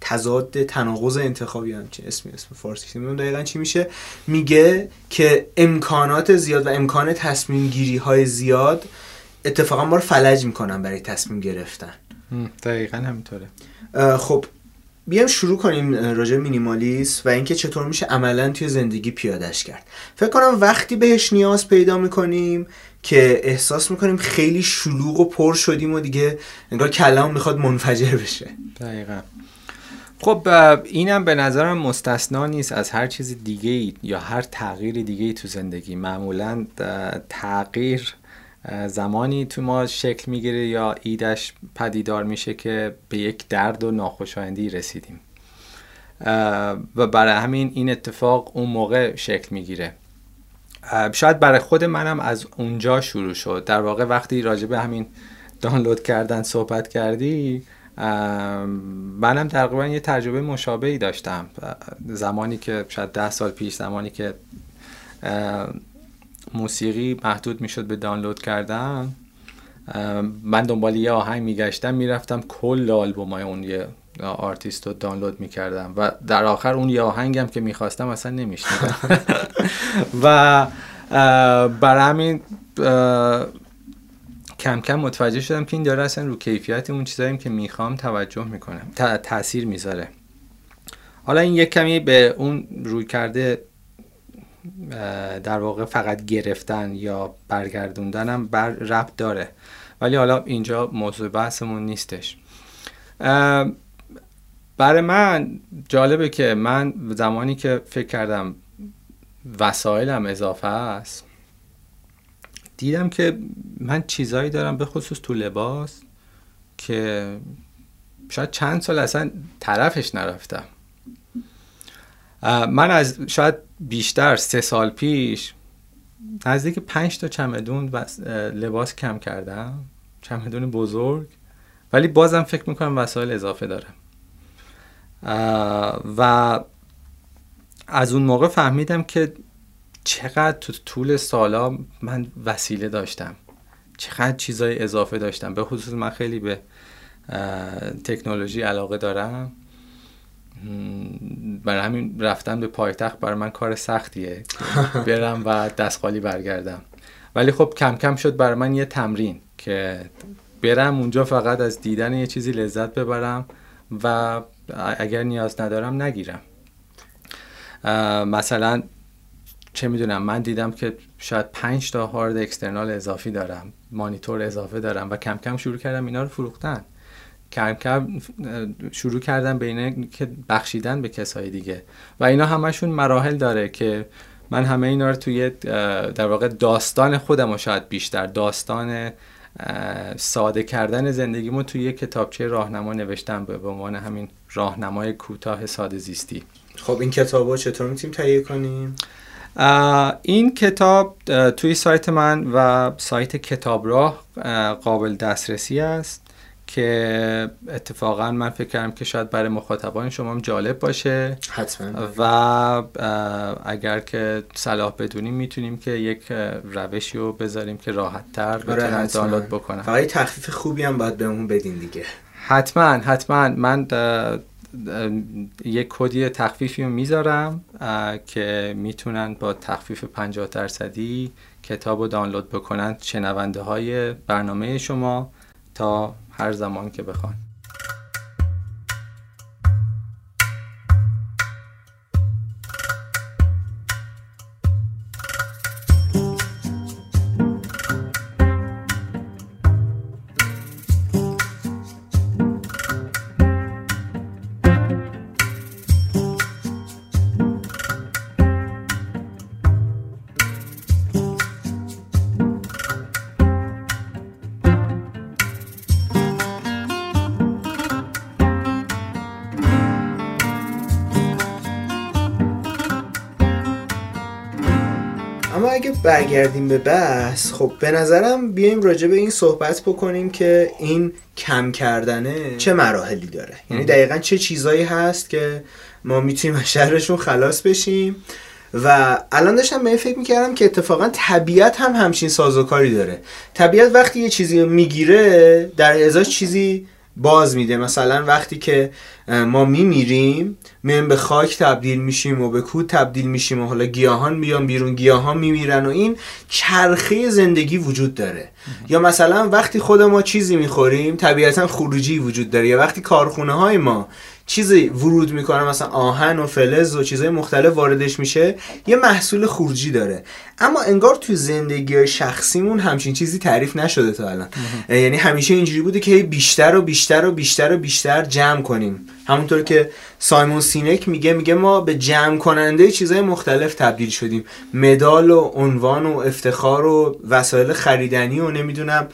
تضاد تناقض انتخابی هم چه اسمی اسم فارسی. نمی‌دونم دقیقا چی میشه؟ میگه که امکانات زیاد و امکان تصمیم گیری های زیاد اتفاقا ما رو فلج می‌کنن برای تصمیم گرفتن. دقیقا همینطوره. خب بیایم شروع کنیم راجع مینیمالیست و اینکه چطور میشه عملا توی زندگی پیادش کرد. فکر کنم وقتی بهش نیاز پیدا می‌کنیم که احساس می‌کنیم خیلی شلوغ و پر شدیم و دیگه انگار کلام می‌خواد منفجر بشه. دقیقا. خب اینم به نظرم مستثنا نیست از هر چیز دیگه یا هر تغییر دیگه تو زندگی. معمولا تغییر زمانی تو ما شکل می‌گیره یا ایدش پدیدار میشه که به یک درد و ناخوشایندی رسیدیم. و برای همین این اتفاق اون موقع شکل می‌گیره. شاید برای خود منم از اونجا شروع شد. در واقع وقتی راجع به همین دانلود کردن صحبت کردی منم تقریبا یه تجربه مشابهی داشتم. زمانی که شاید ده سال پیش زمانی که موسیقی محدود می‌شد به دانلود کردن من دنبال یه آهنگ میگشتم می‌رفتم کل آلبوم های اون یه آرتیست رو دانلود می‌کردم و در آخر اون یه آهنگم که می‌خواستم اصلا نمیشنیدم. *laughs* و برای همین کم کم متوجه شدم که این داره اصلا رو کیفیت اون چیزایی که می‌خوام توجه می‌کنم تاثیر می‌ذاره. حالا این یک کمی به اون روی کرده در واقع فقط گرفتن یا برگردوندن بر ربط داره. ولی حالا اینجا موضوع بحثمون نیستش. برای من جالبه که من زمانی که فکر کردم وسایلم اضافه است دیدم که من چیزایی دارم به خصوص تو لباس که شاید چند سال اصلا طرفش نرفتم. من از شاید بیشتر سه سال پیش نزدیک پنج تا چمدون لباس کم کردم. چمدون بزرگ. ولی بازم فکر می‌کنم وسایل اضافه دارم. و از اون موقع فهمیدم که چقدر تو طول سالا من وسیله داشتم. چقدر چیزای اضافه داشتم. به خصوص من خیلی به تکنولوژی علاقه دارم. برای همین رفتن به پایتخت برای من کار سختیه برم و دست خالی برگردم. ولی خب کم کم شد برای من یه تمرین که برم اونجا فقط از دیدن یه چیزی لذت ببرم و اگر نیاز ندارم نگیرم. مثلا چه می‌دونم من دیدم که شاید پنج تا هارد اکسترنال اضافی دارم مانیتور اضافه دارم و کم کم شروع کردم اینا رو فروختن. کم کم شروع کردم بین که بخشیدن به کسای دیگه. و اینا همشون مراحل داره که من همه اینا رو توی در واقع داستان خودم و شاید بیشتر داستان ساده کردن زندگیمو توی یک کتابچه راهنما نوشتم به عنوان همین راهنمای کوتاه ساده زیستی. خب این کتاب چطور می‌تونیم تهیه کنیم؟ این کتاب توی سایت من و سایت کتاب راه قابل دسترسی است که اتفاقا من فکر کردم که شاید برای مخاطبان شما هم جالب باشه. حتما. و اگر که صلاح بدونیم می‌تونیم که یک روشی رو بذاریم که راحت تر آره، بتونن دانلود بکنن فقط تخفیف خوبی هم باید بهمون بدین دیگه. حتما حتما. من یک کدی تخفیفی رو می‌ذارم که می‌تونن با تخفیف 50 درصدی کتاب رو دانلود بکنن شنونده های برنامه شما تا هر زمان که بخوان. برگردیم به بحث خب به نظرم بیایم راجع به این صحبت بکنیم که این کم کردنه چه مراحلی داره. یعنی دقیقا چه چیزایی هست که ما می‌تونیم از شهرشون خلاص بشیم. و الان داشتم به این فکر می‌کردم که اتفاقا طبیعت هم همچین سازوکاری داره. طبیعت وقتی یه چیزی می‌گیره در ازاش چیزی باز میده. مثلا وقتی که ما میمیریم میایم به خاک تبدیل میشیم و به کود تبدیل میشیم و حالا گیاهان میان بیرون گیاهان میمیرن و این چرخه زندگی وجود داره. یا مثلا وقتی خود ما چیزی می‌خوریم طبیعتا خروجی وجود داره. یا وقتی کارخونه های ما چیزی ورود می‌کنه مثلا آهن و فلز و چیزهای مختلف واردش میشه یه محصول خروجی داره. اما انگار تو زندگی شخصیمون همچین چیزی تعریف نشده تا الان. یعنی همیشه اینجوری بوده که بیشتر و بیشتر و بیشتر و بیشتر جمع کنیم. همونطور که سایمون سینک میگه میگه ما به جمع کننده چیزهای مختلف تبدیل شدیم. مدال و عنوان و افتخار و وسایل خریدنی و نمی‌دونم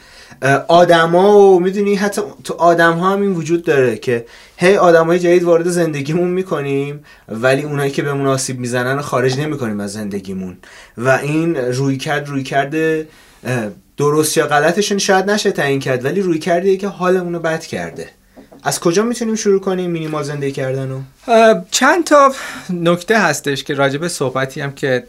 آدما و می‌دونی حتی تو آدم ها هم این وجود داره که هی آدم های جدید وارد زندگیمون می‌کنیم ولی اونایی که به آسیب می‌زنن خارج نمی‌کنیم از زندگیمون. و این روی کرد روی کرده درست یا غلطشون شاید نشه تعیین کرد ولی روی کرده که حالمون رو بد کرده. از کجا می‌تونیم شروع کنیم مینیمال زندگی کردن رو؟ چند تا نکته هستش که راجب صحبتی هم که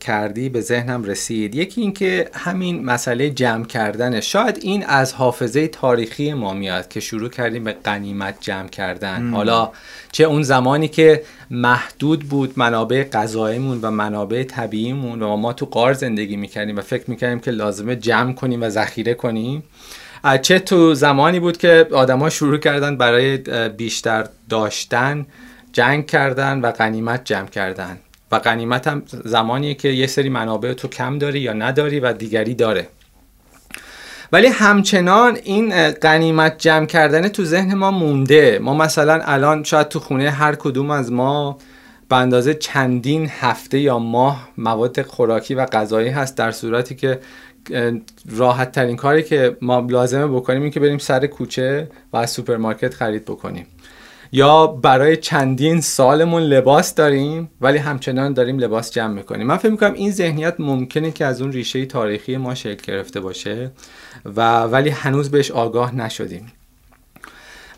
کردی به ذهنم رسید. یکی اینکه همین مسئله جمع کردنه. شاید این از حافظه تاریخی ما میاد که شروع کردیم به قنیمت جمع کردن. حالا چه اون زمانی که محدود بود منابع غذاییمون و منابع طبیعیمون و ما تو قار زندگی می‌کردیم و فکر می‌کردیم که لازمه جمع کنیم و ذخیره کنیم. چه تو زمانی بود که آدما شروع کردن برای بیشتر داشتن جنگ کردن و غنیمت جمع کردن؟ و غنیمت هم زمانیه که یه سری منابع تو کم داری یا نداری و دیگری داره. ولی همچنان این غنیمت جمع کردن تو ذهن ما مونده. ما مثلا الان شاید تو خونه هر کدوم از ما به اندازه چندین هفته یا ماه مواد خوراکی و غذایی هست در صورتی که راحت ترین کاری که ما لازمه بکنیم این که بریم سر کوچه و از سوپرمارکت خرید بکنیم. یا برای چندین سالمون لباس داریم ولی همچنان داریم لباس جمع می‌کنیم. من فکر می‌کنم این ذهنیت ممکنه که از اون ریشه تاریخی ما شکل گرفته باشه و ولی هنوز بهش آگاه نشدیم.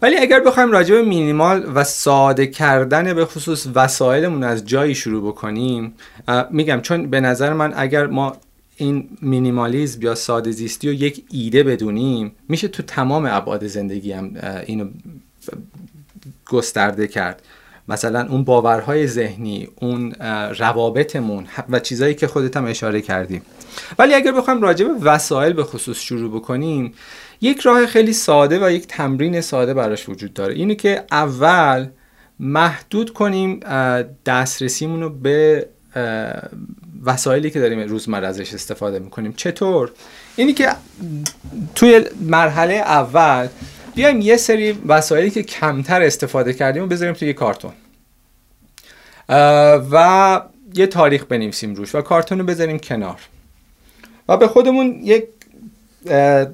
ولی اگر بخوایم راجع به مینیمال و ساده کردن به خصوص وسایلمون از جایی شروع بکنیم میگم چون به نظر من اگر ما این مینیمالیزم یا ساده زیستی رو یک ایده بدونیم میشه تو تمام ابعاد زندگی هم اینو گسترده کرد. مثلا اون باورهای ذهنی اون روابطمون و چیزایی که خودت هم اشاره کردیم ولی اگر بخوایم راجع به وسایل به خصوص شروع بکنیم یک راه خیلی ساده و یک تمرین ساده براش وجود داره. اینه که اول محدود کنیم دسترسیمون رو به وسایلی که داریم روزمره ازش استفاده می‌کنیم. چطور؟ اینی که توی مرحله اول بیایم یه سری وسایلی که کمتر استفاده کردیم و بذاریم توی کارتون. و یه تاریخ بنویسیم روش و کارتون رو بذاریم کنار. و به خودمون یک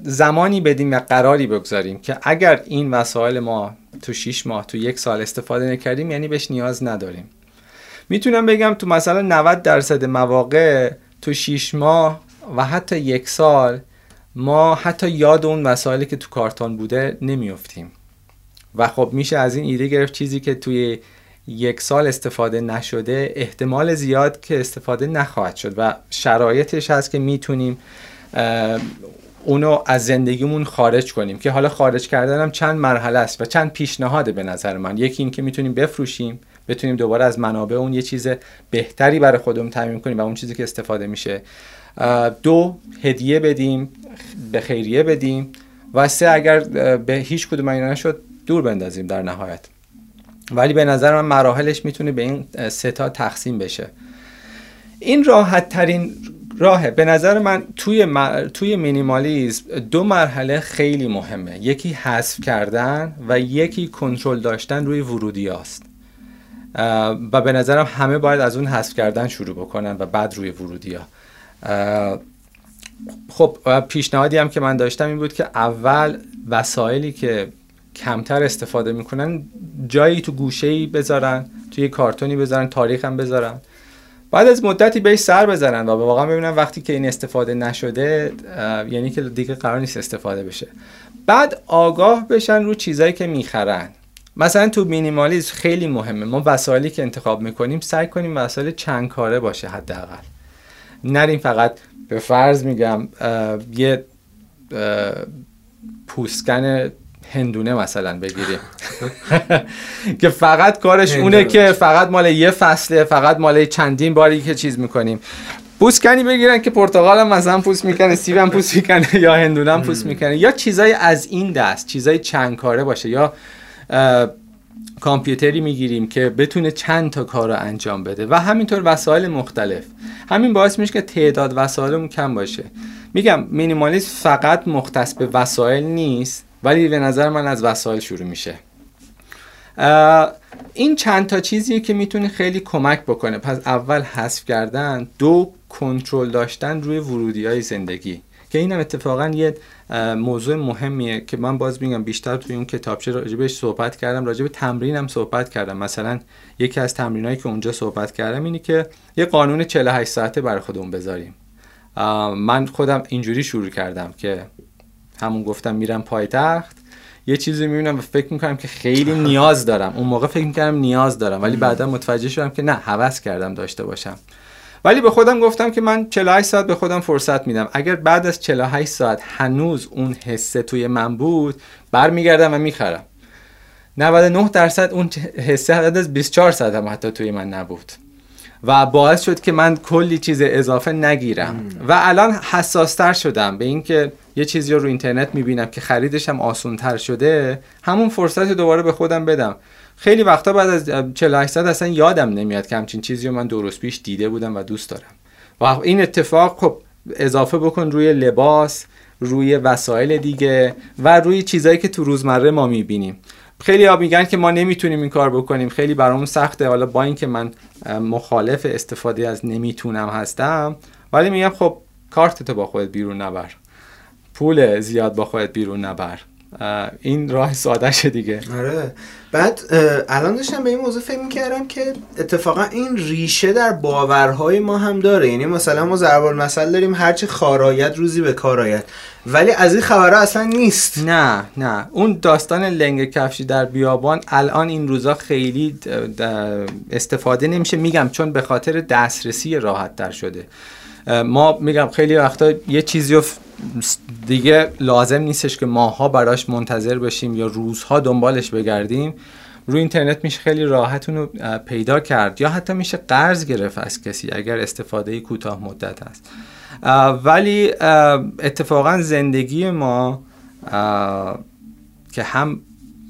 زمانی بدیم و قراری بگذاریم که اگر این وسایل ما تو 6 ماه تو یک سال استفاده نکردیم یعنی بهش نیاز نداریم. می‌تونم بگم تو مثلا 90 درصد مواقع تو 6 ماه و حتی یک سال ما حتی یاد اون مسائلی که تو کارتون بوده نمیافتیم. و خب میشه از این ایده گرفت چیزی که توی یک سال استفاده نشده احتمال زیاد که استفاده نخواهد شد و شرایطش هست که می‌تونیم اونو از زندگیمون خارج کنیم که حالا خارج کردن هم چند مرحله است و چند پیشنهاده به نظر من. یکی این که می‌تونیم بفروشیم بتونیم دوباره از منابع اون یه چیز بهتری برای خودمون تعمین کنیم و اون چیزی که استفاده میشه. دو هدیه بدیم به خیریه بدیم و سه اگر به هیچ کدوم اینا نشد دور بندازیم در نهایت. ولی به نظر من مراحلش می‌تونه به این سه تا تقسیم بشه. این راحت ترین راهه. به نظر من توی, توی مینیمالیزم دو مرحله خیلی مهمه. یکی حذف کردن و یکی کنترل داشتن روی ورودی است و به نظرم همه باید از اون حذف کردن شروع بکنن و بعد روی ورودی ها. خب پیشنهادی هم که من داشتم این بود که اول وسایلی که کمتر استفاده می‌کنن جایی تو گوشه ای بذارن توی کارتونی بذارن تاریخ هم بذارن. بعد از مدتی بهش سر بزنن و واقعا ببینن وقتی که این استفاده نشده یعنی که دیگه قرار نیست استفاده بشه. بعد آگاه بشن رو چیزایی که می‌خرن. مثلا تو مینیمالیسم خیلی مهمه. ما وسایلی که انتخاب می‌کنیم سعی کنیم وسایل چند کاره باشه حداقل. نریم فقط به فرض میگم یه پوسکن هندونه مثلا بگیریم. *laughs* که فقط کارش اونه که فقط مال یه فصله فقط مال چندین باری که چیز می‌کنیم. پوسکنی بگیرن که پرتقال هم مثلا پوست می‌کنه سیب هم پوست می‌کنه *laughs* یا هندونه هم پوست می‌کنه. یا چیزای از این دست چیزای چند کاره باشه. یا کامپیوتری می‌گیریم که بتونه چند تا کار رو انجام بده. و همینطور وسایل مختلف. همین باعث میشه که تعداد وسایلمون کم باشه. میگم مینیمالیسم فقط مختص به وسایل نیست. ولی به نظر من از وسایل شروع میشه. این چند تا چیزیه که می‌تونه خیلی کمک بکنه. پس اول حذف کردن دو کنترل داشتن روی ورودی های زندگی. که اینم اتفاقا یه موضوع مهمیه که من باز میگم بیشتر توی اون کتابچه راجبش صحبت کردم راجب تمرینم صحبت کردم. مثلا یکی از تمرینایی که اونجا صحبت کردم اینه که یه قانون 48 ساعته برای خودمون بذاریم. من خودم اینجوری شروع کردم که همون گفتم میرم پایتخت. یه چیزی می‌بینم و فکر می‌کنم که خیلی نیاز دارم. اون موقع فکر می‌کردم نیاز دارم ولی بعدا متوجه شدم که نه هوس کردم داشته باشم. ولی به خودم گفتم که من 48 ساعت به خودم فرصت میدم. اگر بعد از 48 ساعت هنوز اون حسه توی من بود برمیگردم و می‌خرم. 99 درصد اون حسه بعد از 24 ساعت هم حتی توی من نبود. و باعث شد که من کلی چیز اضافه نگیرم. و الان حساستر شدم به اینکه یه چیزی رو اینترنت می‌بینم که خریدش هم آسون تر شده همون فرصت دوباره به خودم بدم. خیلی وقتا بعد از 48 ساعت اصلا یادم نمیاد که همچین چیزی رو من درست پیش دیده بودم و دوست دارم. و این اتفاق خب اضافه بکن روی لباس روی وسایل دیگه و روی چیزهایی که تو روزمره ما می‌بینیم. خیلی ها میگن که ما نمی‌تونیم این کار بکنیم. خیلی برامون سخته. حالا با اینکه من مخالف استفاده از نمی‌تونم هستم ولی میگم خب کارتتو با خودت بیرون نبر. پول زیاد با خودت بیرون نبر. این راه ساده دیگه. آره. بعد الان داشتم به این موضوع فکر می‌کردم که اتفاقا این ریشه در باورهای ما هم داره. یعنی مثلا ما ضرب المثل داریم هرچی خارایت روزی به کارایت. ولی از این خبرها اصلا نیست. نه نه. اون داستان لنگ کفشی در بیابان الان این روزا خیلی استفاده نمیشه. میگم چون به خاطر دسترسی راحت در شده. ما میگم خیلی وقتا یه چیزی رو دیگه لازم نیستش که ماها براش منتظر بشیم یا روزها دنبالش بگردیم. روی اینترنت میشه خیلی راحت اونو پیدا کرد. یا حتی میشه قرض گرفت از کسی اگر استفاده کوتاه مدت است. ولی اتفاقا زندگی ما که هم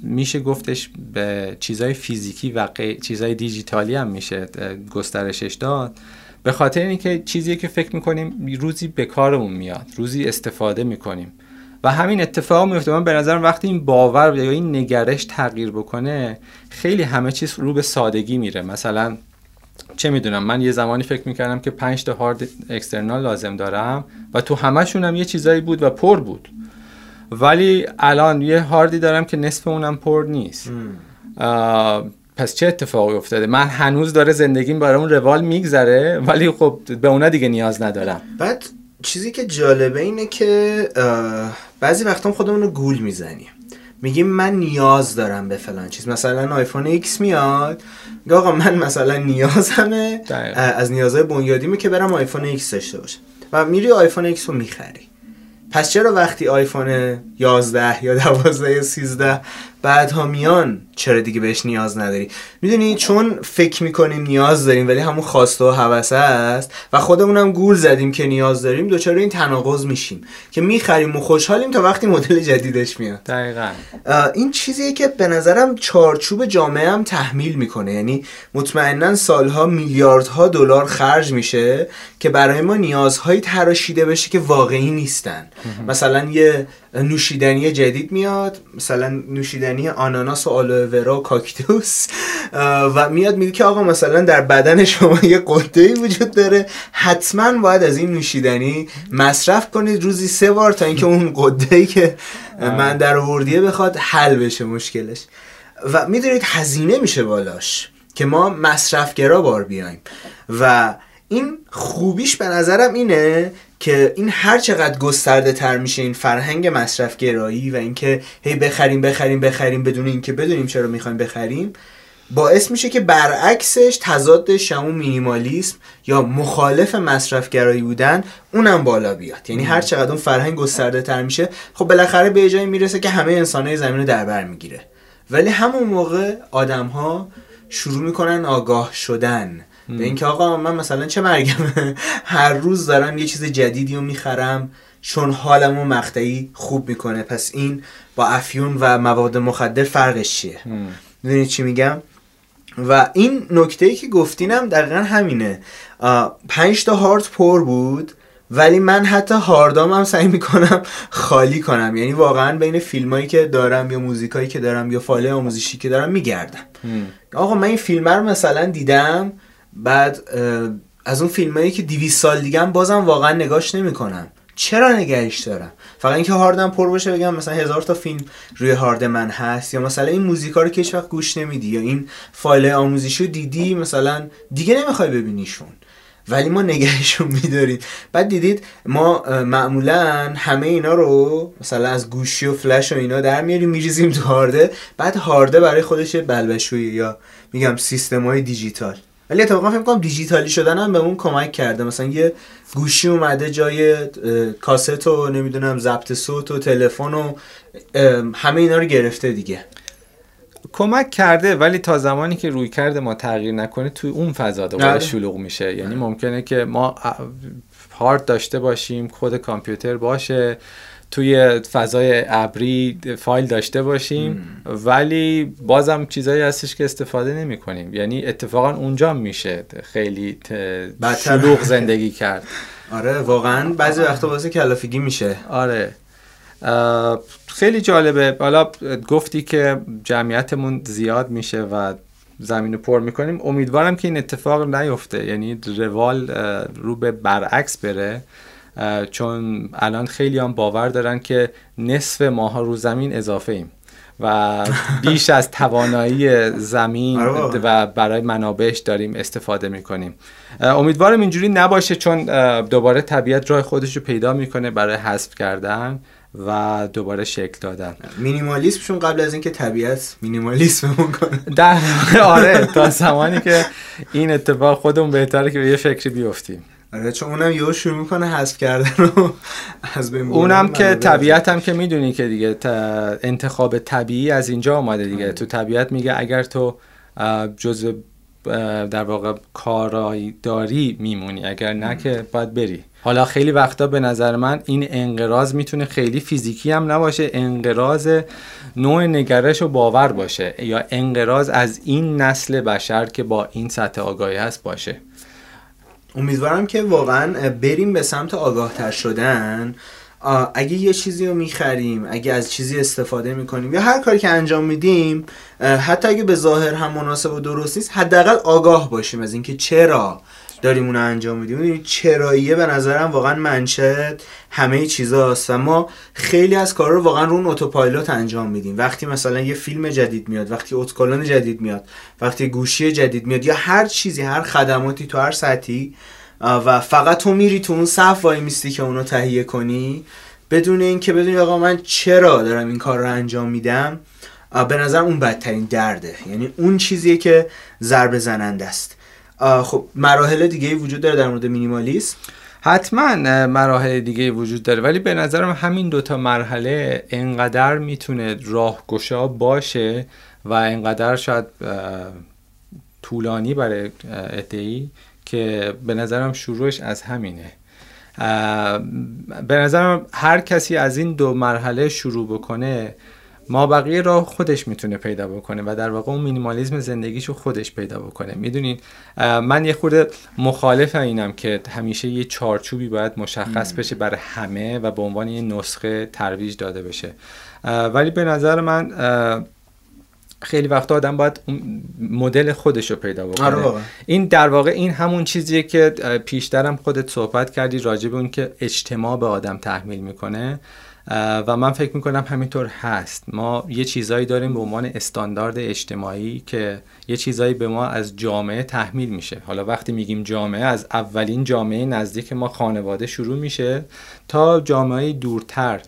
میشه گفتش به چیزای فیزیکی و چیزای دیجیتالی هم میشه گسترشش داد. به خاطر اینکه چیزی که فکر می‌کنیم روزی به کارمون میاد روزی استفاده می‌کنیم. و همین اتفاق میفته من به نظرم وقتی این باور یا این نگرش تغییر بکنه خیلی همه چیز رو به سادگی میره. مثلا چه می‌دونم من یه زمانی فکر می‌کردم که 5 تا هارد اکسترنال لازم دارم و تو همشون هم یه چیزایی بود و پر بود. ولی الان یه هاردی دارم که نصف اونم پر نیست. پس چه اتفاقی افتاده؟ من هنوز داره زندگیم برای اون روال میگذره ولی خب به اونا دیگه نیاز ندارم. بعد چیزی که جالبه اینه که بعضی وقتا خودمون رو گول می‌زنیم. میگیم من نیاز دارم به فلان چیز. مثلا آیفون ایکس میاد. آقا من مثلا نیازمه از نیازهای بنیادیمه که برم آیفون ایکس داشته باشم. و میری آیفون ایکس رو می‌خری. پس چرا وقتی آیفون 11 یا 12 یا 13 بعدها میان چرا دیگه بهش نیاز نداری؟ می‌دونی چون فکر می‌کنیم نیاز داریم ولی همون خواسته و هوسه است و خودمونم گول زدیم که نیاز داریم دچار این تناقض میشیم که می‌خریم و خوشحالیم تا وقتی مدل جدیدش میاد. دقیقا. این چیزیه که به نظرم چارچوب جامعه هم تحمیل می‌کنه. یعنی مطمئنا سالها میلیاردها دلار خرج میشه که برای ما نیازهایی تراشیده بشه که واقعی نیستن. مثلا یه نوشیدنی جدید میاد مثلا نوشیدنی آناناس و آلوه ورا و کاکتوس و میاد میگه که آقا مثلا در بدن شما یه قده وجود داره حتما باید از این نوشیدنی مصرف کنید روزی سه بار تا اینکه اون قده ای که من در آوردیه بخواد حل بشه مشکلش. و می‌دونید هزینه میشه بالاش که ما مصرفگرا بار بیایم. و این خوبیش به نظرم اینه که این هر چقدر گسترده تر میشه این فرهنگ مصرف گرایی و اینکه هی بخریم بخریم بخریم بدون اینکه بدونیم چرا می‌خوایم بخریم باعث میشه که برعکسش تضادش همون مینیمالیسم یا مخالف مصرف گرایی بودن اونم بالا بیاد. یعنی هر چقدر اون فرهنگ گسترده تر میشه خب بالاخره به جایی می‌رسه که همه انسانهای زمین رو در بر می‌گیره. ولی همون موقع آدم ها شروع می‌کنن آگاه شدن. به اینکه آقا من مثلا چه مرگمه؟ *laughs* هر روز دارم یه چیز جدیدی رو می‌خرم چون حالم و مقطعی خوب می‌کنه. پس این با افیون و مواد مخدر فرقش چیه؟ می‌دونید چی میگم؟ و این نکته ای که گفتینم دقیقا همینه. پنج تا هارد پر بود ولی من حتی هاردام هم سعی می‌کنم خالی کنم. یعنی واقعا بین فیلمایی که دارم یا موزیکایی که دارم یا فایل آموزشی که دارم میگردم. آقا من این فیلم رو مثلا دیدم بعد از اون فیلمایی که 200 سال دیگه بازم واقعا نگاش نمی‌کنم. چرا نگهش دارم؟ فقط اینکه هاردم پر باشه بگم مثلا هزار تا فیلم روی هارد من هست یا مثلا این موزیکا رو که وقت گوش نمیدی یا این فایل آموزشی رو دیدی مثلا دیگه نمی‌خوای ببینیشون. ولی ما نگهشون *laughs* میداریم. بعد دیدید ما معمولا همه اینا رو مثلا از گوشی و فلش و اینا در میاریم میریزیم تو هارده. بعد هارده برای خودش بلبشویی یا میگم سیستم های دیجیتال. ولی اتفاقا فکر کنم دیجیتالی شدن هم به اون کمک کرده. مثلا یه گوشی اومده جای کاست و نمی‌دونم ضبط صوت و تلفن و همه اینا رو گرفته دیگه. کمک کرده ولی تا زمانی که روی کرده ما تغییر نکنه توی اون فضا دوباره بله. شلوغ میشه. یعنی ممکنه که ما هارد داشته باشیم خود کامپیوتر باشه. توی فضای ابری فایل داشته باشیم ولی بازم چیزایی هستش که استفاده نمی کنیم یعنی اتفاقا اونجا میشه خیلی شلوغ زندگی کرد. *laughs* آره واقعا بعضی وقتا واسه کلافگی میشه. آره. خیلی جالبه. حالا گفتی که جمعیتمون زیاد میشه و زمین پر می‌کنیم. امیدوارم که این اتفاق نیفته. یعنی روال رو به برعکس بره. چون الان خیلی هم باور دارن که نصف ماها رو زمین اضافه ایم و *laughs* بیش از توانایی زمین آره و برای منابعش داریم استفاده می‌کنیم. امیدوارم اینجوری نباشه چون دوباره طبیعت راه خودش رو پیدا می‌کنه برای حذف کردن و دوباره شکل دادن. مینیمالیسمشون قبل از اینکه طبیعت مینیمالیسم کنه. *laughs* در آره تا زمانی که این اتفاق خودمون بهتره که به یه فکری بیفتیم. آره چون اونم یهو شروع می‌کنه حذف کردن رو از بین اونم که طبیعت هم که می‌دونی که دیگه انتخاب طبیعی از اینجا آمده دیگه. آره. تو طبیعت میگه اگر تو جزء در واقع کارایی داری میمونی. اگر نه که باید بری. حالا خیلی وقتا به نظر من این انقراض می‌تونه خیلی فیزیکی هم نباشه. انقراض نوع نگرش و باور باشه. یا انقراض از این نسل بشر که با این سطح آگاهی هست باشه. امیدوارم که واقعا بریم به سمت آگاه تر شدن اگه یه چیزی رو می‌خریم اگه از چیزی استفاده می‌کنیم یا هر کاری که انجام میدیم حتی اگه به ظاهر هم مناسب و درست نیست حداقل آگاه باشیم از اینکه چرا داریم اون انجام میدیم. چراییه به نظرم واقعا منشد همه چیزاست. و ما خیلی از کارا رو واقعا رو اون اتوپایلوت انجام میدیم. وقتی مثلا یه فیلم جدید میاد وقتی اتکلون جدید میاد وقتی گوشی جدید میاد یا هر چیزی هر خدماتی تو هر سطحی و فقط تو میری تو اون صف وای میستی که اونو تهیه کنی بدون اینکه بدونی آقا من چرا دارم این کار رو انجام میدم به نظر اون بدترین درده. یعنی اون چیزیه که ضربه زننده است. خب مراحل دیگه وجود داره در مورد مینیمالیسم؟ حتما مراحل دیگه وجود داره. ولی به نظرم همین دوتا مرحله انقدر می‌تونه راهگشا باشه و انقدر شاید طولانی برای ادهی که به نظرم شروعش از همینه. به نظرم هر کسی از این دو مرحله شروع بکنه ما بقیه را خودش می‌تونه پیدا بکنه و در واقع اون مینیمالیزم زندگیشو خودش پیدا بکنه. می‌دونین من یه خورده مخالف اینم که همیشه یه چارچوبی باید مشخص بشه برای همه و به عنوان یه نسخه ترویج داده بشه. ولی به نظر من خیلی وقت آدم باید مدل خودش رو پیدا بکنه. آره این در واقع این همون چیزیه که پیشترم خودت صحبت کردی راجع به اون که اجتماع به آدم تحمیل می‌کنه و من فکر می‌کنم همینطور هست. ما یه چیزایی داریم به عنوان استاندارد اجتماعی که یه چیزایی به ما از جامعه تحمیل میشه. حالا وقتی میگیم جامعه از اولین جامعه نزدیک ما خانواده شروع میشه تا جامعه دورتر.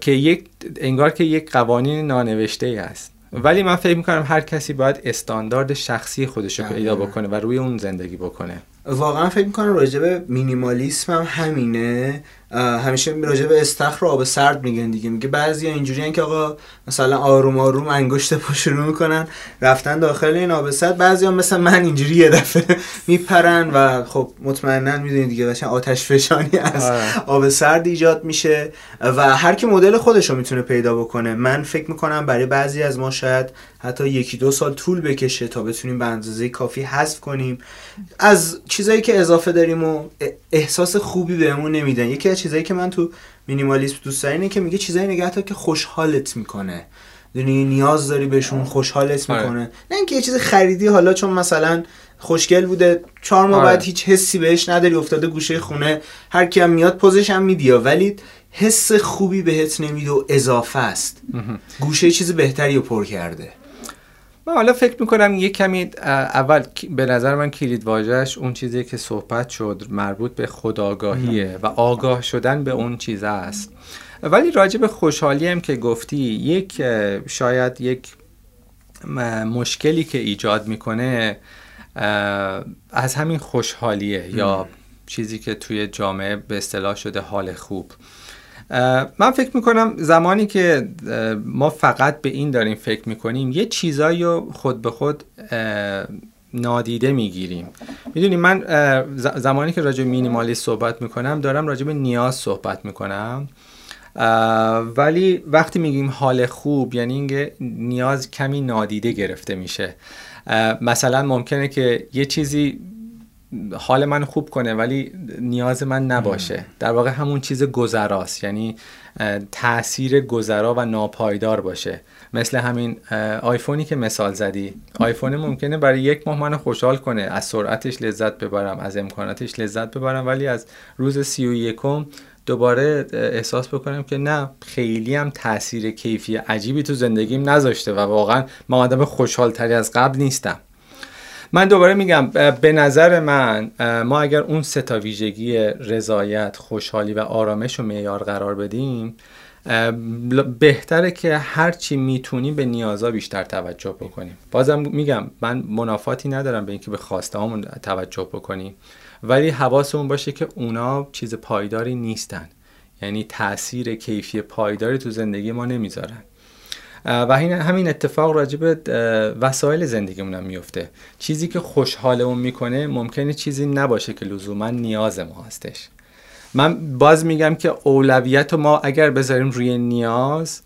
که یک انگار که یک قوانین نانوشته است ولی من فکر می‌کنم هر کسی باید استاندارد شخصی خودش رو پیدا بکنه و روی اون زندگی بکنه. واقعا فکر می‌کنم راجع به مینیمالیسم هم همینه. همیشه راجع به استخر آب سرد میگن دیگه. میگه بعضی اینجوری که آقا مثلا آروم آروم انگشت پا شروع می‌کنن رفتن داخل این آب سرد. بعضی هم مثلا من اینجوری یه دفعه *laughs* میپرن و خب مطمئنا می‌دونید دیگه مثلا آتش فشانی از آره. آب سرد ایجاد میشه و هر کی مدل خودش رو می‌تونه پیدا بکنه. من فکر می‌کنم برای بعضی از ما شاید حتی یکی دو سال طول بکشه تا بتونیم به اندازه کافی حذف کنیم. از چیزایی که اضافه داریم و احساس خوبی بهمون نمیدن. یکی از چیزایی که من تو مینیمالیسم دوست دارم اینه که میگه چیزایی نگه تا که خوشحالت می‌کنه. دونی نیاز داری بهشون خوشحالت آره. می‌کنه. نه اینکه یه چیز خریدی حالا چون مثلا خوشگل بوده چهار ماه آره. بعد هیچ حسی بهش نداری افتاده گوشه خونه هر کی هم میاد پوزش هم میدیا ولی حس خوبی بهت نمیده و اضافه است. گوشه چیز بهتری رو پر کرده. من حالا فکر می‌کنم یه کمی اول به نظر من کلید واژهش اون چیزی که صحبت شد مربوط به خداگاهیه و آگاه شدن به اون چیز است. ولی راجع به خوشحالی هم که گفتی یک شاید یک مشکلی که ایجاد می‌کنه از همین خوشحالیه یا چیزی که توی جامعه به اصطلاح شده حال خوب. من فکر می‌کنم زمانی که ما فقط به این داریم فکر می‌کنیم یه چیزایی رو خود به خود نادیده می‌گیریم. می‌دونی من زمانی که راجع مینیمالی صحبت می‌کنم دارم راجع به نیاز صحبت می‌کنم. ولی وقتی میگیم حال خوب یعنی اینکه نیاز کمی نادیده گرفته میشه. مثلا ممکنه که یه چیزی حال من خوب کنه ولی نیاز من نباشه. در واقع همون چیز گذراست یعنی تاثیر گذرا و ناپایدار باشه. مثل همین آیفونی که مثال زدی. آیفون ممکنه برای یک ماه منو خوشحال کنه. از سرعتش لذت ببرم از امکاناتش لذت ببرم ولی از روز سی و یکم دوباره احساس بکنم که نه خیلی هم تاثیر کیفی عجیبی تو زندگیم نذاشته و واقعا من آدم خوشحال تری از قبل نیستم. من دوباره میگم به نظر من ما اگر اون سه تا ویژگی رضایت خوشحالی و آرامش رو معیار قرار بدیم بهتره که هرچی می‌تونیم به نیازا بیشتر توجه بکنیم. بازم میگم من منافاتی ندارم به اینکه به خواسته همون توجه بکنیم. ولی حواسمون باشه که اونا چیز پایداری نیستن. یعنی تاثیر کیفی پایداری تو زندگی ما نمی‌ذارن. و همین اتفاق راجع به وسایل زندگیمون هم میفته. چیزی که خوشحالمون می‌کنه ممکنه چیزی نباشه که لزوما نیاز ما هستش. من باز میگم که اولویت ما اگر بذاریم روی نیاز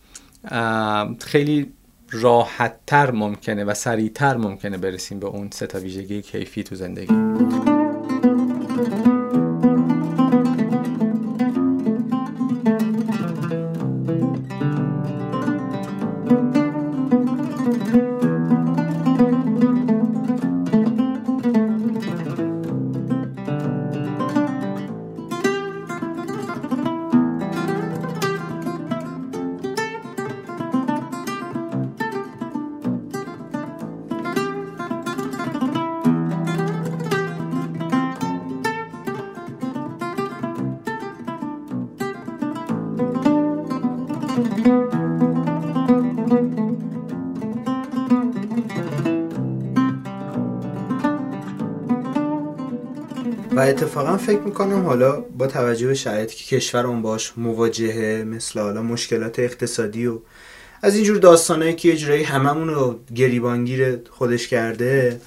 خیلی راحتتر ممکنه و سریعتر ممکنه برسیم به اون سه تا ویژگی کیفی تو زندگی. اتفاقا فکر می‌کنم حالا با توجه به شرایطی که کشور اون باش مواجهه مثل حالا مشکلات اقتصادی و از اینجور داستانهایی که اجرایی هممون رو گریبانگیر خودش کرده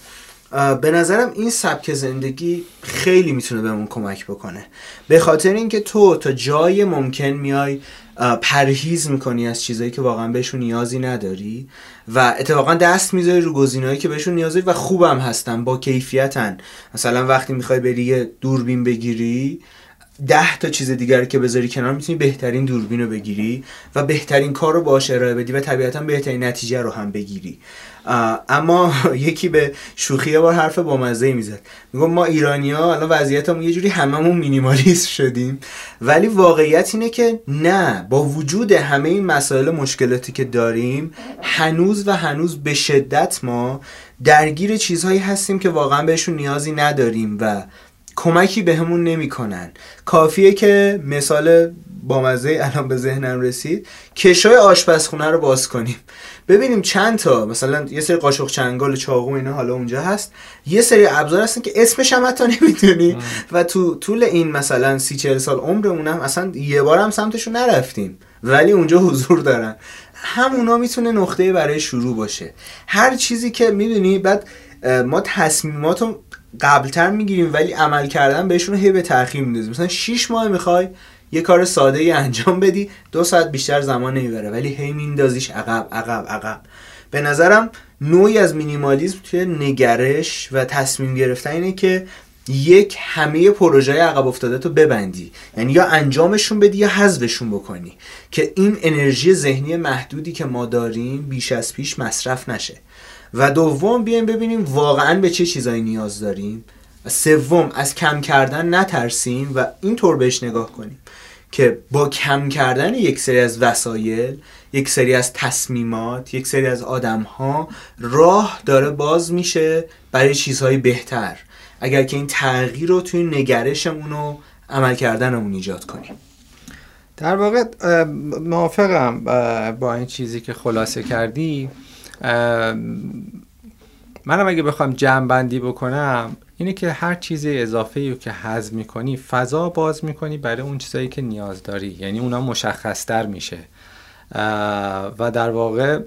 به نظرم این سبک زندگی خیلی می‌تونه بهمون کمک بکنه. به خاطر اینکه تو تا جای ممکن میای پرهیز می‌کنی از چیزایی که واقعا بهشون نیازی نداری. و اتفاقا دست می‌ذاری رو گزینه‌هایی که بهشون نیازی و خوبم هستن با کیفیتن. مثلا وقتی می‌خوای بری یه دوربین بگیری ده تا چیز دیگر که بذاری کنار می‌تونی بهترین دوربین رو بگیری و بهترین کار رو باش ارائه بدی و طبیعتا بهترین نتیجه رو هم بگیری. اما *laughs* یکی به شوخی بار حرف با مزه می‌زد. میگم ما ایرانی ها الان وضعیتمون یه جوری هممون مینیمالیست شدیم. ولی واقعیت اینه که نه با وجود همه این مسائل مشکلاتی که داریم هنوز و هنوز به شدت ما درگیر چیزهایی هستیم که واقعا بهشون نیازی نداریم و کمکی بهمون به نمی‌کنن. کافیه که مثال با مزه الان به ذهنم رسید کشای آشپزخونه رو باز کنیم. ببینیم چند تا مثلا یه سری قاشق چنگال چاقو اینا حالا اونجا هست. یه سری ابزار هستن که اسمش هم حتی نمی‌دونی. و تو طول این مثلا سی چهل سال عمرمون هم اصلا یه بار هم سمتشون نرفتیم. ولی اونجا حضور دارن. همونا می‌تونه نقطه برای شروع باشه. هر چیزی که می‌دونی بعد ما تصمیمات رو قبلتر می‌گیریم ولی عمل کردن بهشون هی به تاخیر میندازیم. مثلا 6 ماه می‌خوای یه کار ساده ای انجام بدی دو ساعت بیشتر زمان نمی‌بره ولی هی میندازیش عقب عقب عقب. به نظرم نوعی از مینیمالیزم توی نگرش و تصمیم گرفتن اینه که یک همه پروژه عقب افتاده تو ببندی. یعنی یا انجامشون بدی یا حذفشون بکنی. که این انرژی ذهنی محدودی که ما داریم بیش از پیش مصرف نشه. و دوم بیایم ببینیم واقعا به چه چیزایی نیاز داریم. سوم از کم کردن نترسیم و اینطور بهش نگاه کنیم که با کم کردن یک سری از وسایل یک سری از تصمیمات یک سری از آدم ها راه داره باز میشه برای چیزهای بهتر. اگر که این تغییر رو توی نگرشمون و عمل کردنمون ایجاد کنیم. در واقع موافقم با این چیزی که خلاصه کردی. منم اگه بخوام جمع بندی بکنم اینه که هر چیز اضافه رو که حذف می‌کنی فضا باز می‌کنی برای اون چیزایی که نیاز داری. یعنی اونا مشخصتر میشه. و در واقع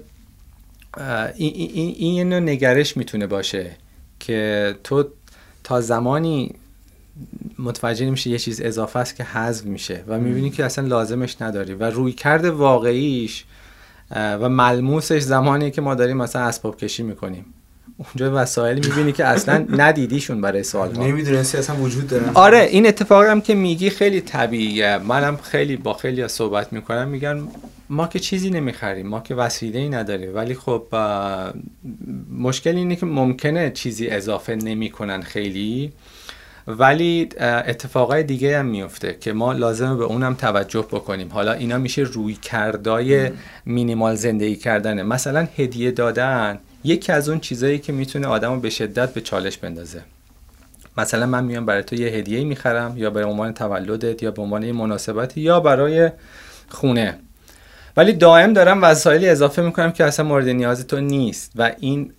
این, این, این نگرش می‌تونه باشه که تو تا زمانی متوجه نمیشه یه چیز اضافه است که حذف میشه و می‌بینی که اصلا لازمش نداری و روی کرده واقعیش و ملموسش زمانی که ما داریم مثلا اسباب کشی می‌کنیم. اونجا وسایل می‌بینی که اصلا ندیدیشون برای سوال ها نمی‌دونستی اصلا وجود دارن آره این اتفاقی هم که میگی خیلی طبیعیه. منم خیلی با خیلی صحبت می‌کنم میگن ما که چیزی نمی‌خریم ما که وسیله ای نداریم. ولی خب مشکل اینه که ممکنه چیزی اضافه نمی‌کنن خیلی. ولی اتفاقای دیگه هم میفته که ما لازمه به اونم توجه بکنیم. حالا اینا میشه روی کردای مینیمال زندگی کردنه. مثلا هدیه دادن یکی از اون چیزایی که می‌تونه آدمو به شدت به چالش بندازه. مثلا من میام برای تو یه هدیه می‌خرم یا به عنوان تولدت یا به عنوان یه مناسبتی یا برای خونه. ولی دائم دارم وسایلی اضافه می‌کنم که اصلا مورد نیاز تو نیست و این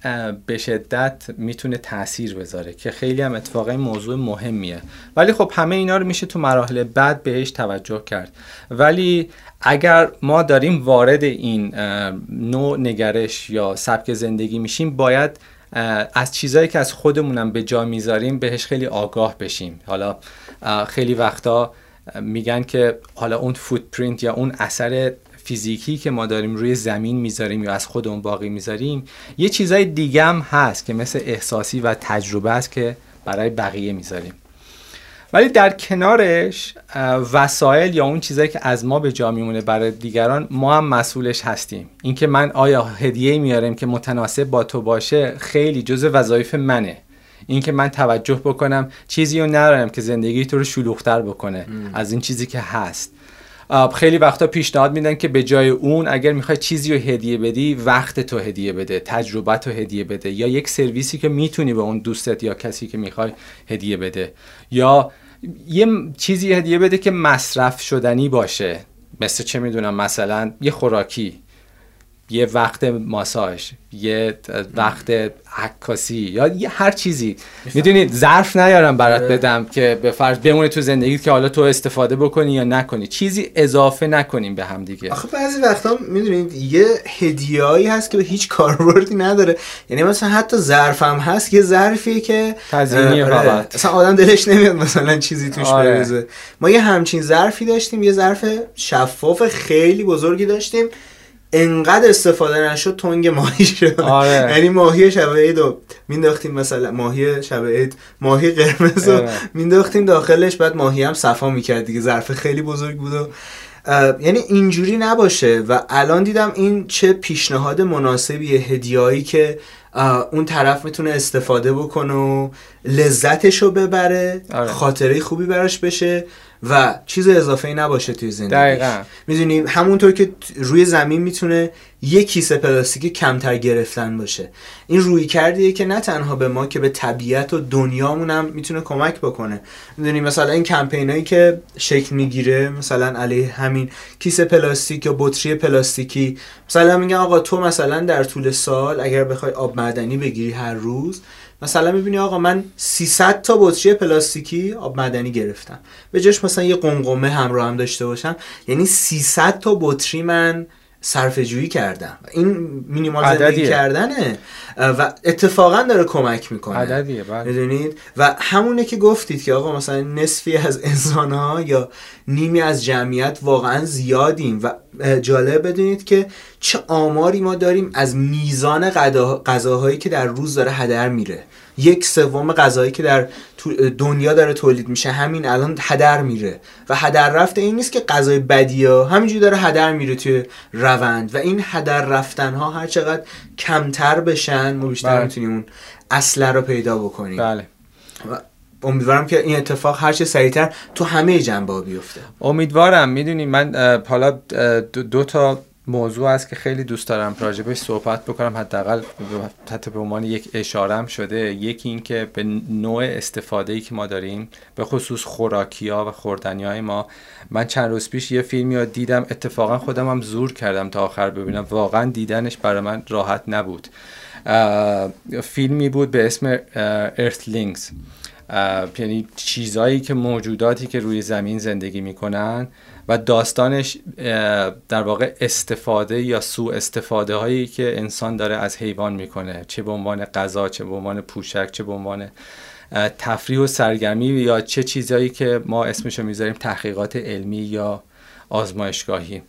به شدت می‌تونه تاثیر بذاره که خیلی هم اتفاقا موضوع مهمیه. ولی خب همه اینا رو میشه تو مراحل بعد بهش توجه کرد. ولی اگر ما داریم وارد این نوع نگرش یا سبک زندگی میشیم باید از چیزهایی که از خودمونم به جا می‌ذاریم بهش خیلی آگاه بشیم. حالا خیلی وقتا میگن که حالا اون فوتپرینت یا اون اثر فیزیکی که ما داریم روی زمین می‌ذاریم یا از خودمون باقی می‌ذاریم یه چیزای دیگه هم هست که مثل احساسی و تجربه است که برای بقیه می‌ذاریم. ولی در کنارش وسایل یا اون چیزایی که از ما به جا میمونه برای دیگران ما هم مسئولش هستیم. اینکه من آیا هدیه میارم که متناسب با تو باشه خیلی جز وظایف منه. اینکه من توجه بکنم چیزی رو ندارم که زندگی تو رو شلوغتر بکنه. از این چیزی که هست. خیلی وقتا پیشنهاد میدن که به جای اون اگر می‌خوای چیزی رو هدیه بدی وقت تو هدیه بده تجربت رو هدیه بده یا یک سرویسی که می‌تونی به اون دوستت یا کسی که می‌خوای هدیه بده یا یه چیزی هدیه بده که مصرف شدنی باشه. مثل چه می‌دونم مثلا یه خوراکی. یه وقت ماساژ یه وقت عکاسی یا یه هر چیزی می‌دونید ظرف نیارم برات آره. بدم که به فرض بمونه تو زندگی که حالا تو استفاده بکنی یا نکنی چیزی اضافه نکنیم به هم دیگه آخه بعضی وقتا می‌دونید یه هدیهایی هست که به هیچ کاربردی نداره یعنی مثلا حتی ظرفم هست یه ظرفیه که تزیینی آره. فقط. مثلا آدم دلش نمیاد مثلا چیزی توش آره. بریزه ما یه همچین ظرفی داشتیم یه ظرف شفاف خیلی بزرگی داشتیم انقدر استفاده نشد تنگ ماهی شد آره. *laughs* یعنی ماهی شب عید رو مینداختیم مثلا ماهی شب عید ماهی قرمز رو آره. مینداختیم داخلش بعد ماهی هم صفا می‌کرد دیگه ظرف خیلی بزرگ بود و یعنی اینجوری نباشه و الان دیدم این چه پیشنهاد مناسبیه هدیهایی که اون طرف می‌تونه استفاده بکنه و لذتش رو ببره آره. خاطره خوبی براش بشه و چیز اضافه ای نباشه توی زندگی دقیقاً. می‌دونی همونطور که روی زمین می‌تونه یک کیسه پلاستیکی کمتر گرفتن باشه. این روی کردیه که نه تنها به ما که به طبیعت و دنیامون هم می‌تونه کمک بکنه. می‌دونی مثلا این کمپینایی که شکل می‌گیره مثلا علیه همین کیسه پلاستیک یا بطری پلاستیکی. مثلا میگن آقا تو مثلا در طول سال اگر بخوای آب معدنی بگیری هر روز مثلا می‌بینی آقا من 300 تا بطری پلاستیکی آب معدنی گرفتم. به جاش مثلا یه قمقمه همراه هم داشته باشم. یعنی 300 تا بطری من صرفه جویی کردم این مینیمال زندگی. کردنه. و اتفاقا داره کمک می‌کنه. عددیه بله. می‌دونید؟ و همونه که گفتید که آقا مثلا نصفی از *laughs* انسان ها یا نیمی از جمعیت واقعا زیادیم. و جالب بدونید که چه آماری ما داریم از میزان غذا- غذاهایی که در روز داره هدر میره. یک سوم غذایی که در دنیا داره تولید میشه همین الان هدر میره. و هدر رفته این نیست که غذای بدی ها همینجوری داره هدر میره توی روند. و این هدر رفتن ها هر چقدر کمتر بشن ما بیشتر بله. می‌تونیم اون اصله رو پیدا بکنیم. بله. و امیدوارم که این اتفاق هر چه سریعتر تو همه جنبه ها بیفته. امیدوارم. می‌دونی من حالا دو, دو تا موضوع است که خیلی دوست دارم راجبش صحبت بکنم. حداقل حتی به عنوان یک اشارم شده یکی این که به نوع استفاده ای که ما داریم به خصوص خوراکی ها و خوردنی های ما من چند روز پیش یه فیلمی رو دیدم. اتفاقا خودم هم زور کردم تا آخر ببینم. واقعا دیدنش برای من راحت نبود. فیلمی بود به اسم ارثلینگز یعنی چیزایی که موجوداتی که روی زمین زندگی می‌کنن و داستانش در واقع استفاده یا سوء استفاده هایی که انسان داره از حیوان می‌کنه. چه به عنوان غذا چه به عنوان پوشک چه به عنوان تفریح و سرگرمی یا چه چیزایی که ما اسمشو می‌ذاریم تحقیقات علمی یا آزمایشگاهی.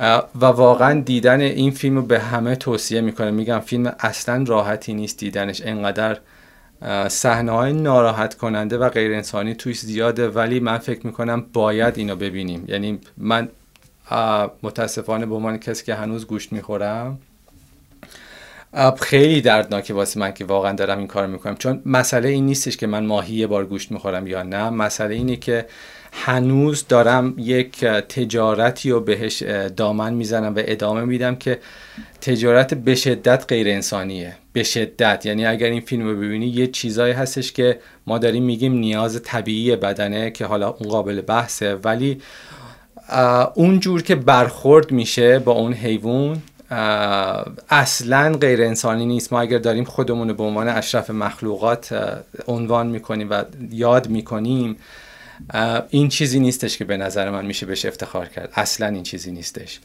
اه، و واقعا دیدن این فیلم رو به همه توصیه می‌کنه میگم فیلم اصلا راحتی نیست دیدنش. انقدر صحنه های ناراحت کننده و غیر انسانی توش زیاده ولی من فکر می‌کنم باید اینو ببینیم. یعنی من متاسفانه به عنوان کسی که هنوز گوشت می‌خورم خیلی دردناکه واسه من که واقعا دارم این کار می‌کنم. چون مسئله این نیستش که من ماهی یه بار گوشت می‌خورم یا نه. مسئله اینه که هنوز دارم یک تجارتی رو بهش دامن می‌زنم و ادامه میدم که تجارت به شدت غیر انسانیه. به شدت. یعنی اگر این فیلم رو ببینی یه چیزایی هستش که ما داریم میگیم نیاز طبیعی بدنه که حالا اون قابل بحثه. ولی اون جور که برخورد میشه با اون حیوان اصلا غیر انسانی نیست. ما اگر داریم خودمون رو به عنوان اشرف مخلوقات عنوان می‌کنیم و یاد می‌کنیم این چیزی نیستش که به نظر من میشه بهش افتخار کرد. اصلا این چیزی نیستش.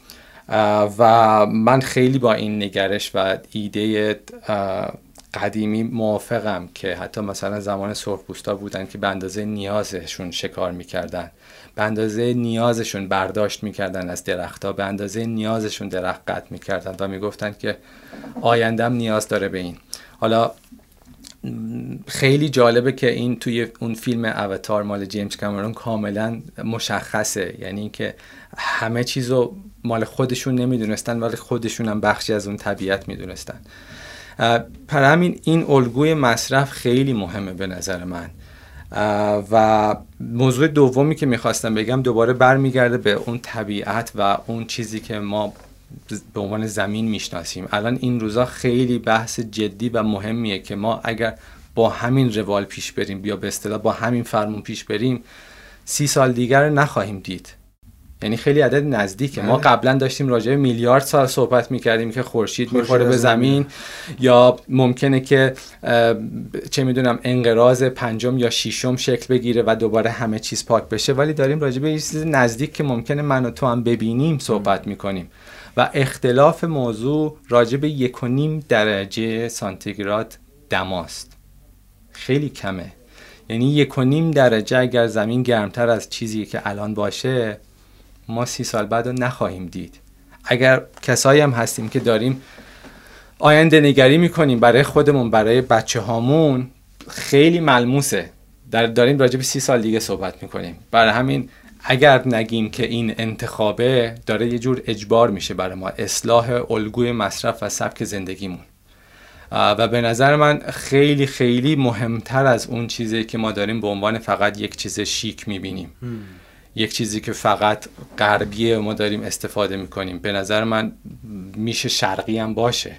و من خیلی با این نگرش و ایده قدیمی موافقم که حتی مثلا زمان سرخپوستا بودن که به اندازه نیازشون شکار می‌کردن. به اندازه نیازشون برداشت می‌کردن از درختها. به اندازه نیازشون درخت قطع می‌کردن و می‌گفتن که آیندم نیاز داره به این. حالا خیلی جالبه که این توی اون فیلم اوتار مال جیمز کامرون کاملا مشخصه. یعنی اینکه همه چیزو مال خودشون نمی‌دونستن ولی خودشون هم بخشی از اون طبیعت می‌دونستن. پر همین این الگوی مصرف خیلی مهمه به نظر من. و موضوع دومی که می‌خواستم بگم دوباره برمیگرده به اون طبیعت و اون چیزی که ما به عنوان زمین می‌شناسیم. الان این روزا خیلی بحث جدی و مهمیه که ما اگر با همین روال پیش بریم یا به اصطلاح با همین فرمون پیش بریم سی سال دیگر نخواهیم دید. یعنی خیلی عدد نزدیکه. ما بله. قبلا داشتیم راجع به میلیارد سال صحبت می‌کردیم که خورشید می‌خوره به زمین. یا ممکنه که چه می‌دونم انقراض پنجم یا ششم شکل بگیره و دوباره همه چیز پاک بشه. ولی داریم راجع به یه چیز نزدیک که ممکنه من و تو هم ببینیم صحبت می‌کنیم. و اختلاف موضوع راجع به یک درجه سانتیگراد دماست. خیلی کمه. یعنی یک و نیم درجه اگر زمین گرمتر از چیزی که الان باشه ما سی سال بعد رو نخواهیم دید. اگر کسایی هم هستیم که داریم آینده نگری می‌کنیم برای خودمون برای بچه هامون خیلی ملموسه. در داریم راجع به سی سال دیگه صحبت می‌کنیم. برای همین اگر نگیم که این انتخابه داره یه جور اجبار میشه برای ما اصلاح الگوی مصرف و سبک زندگیمون. و به نظر من خیلی خیلی مهمتر از اون چیزی که ما داریم به عنوان فقط یک چیز شیک می‌بینیم. یک چیزی که فقط غربیه ما داریم استفاده می‌کنیم. به نظر من میشه شرقی هم باشه.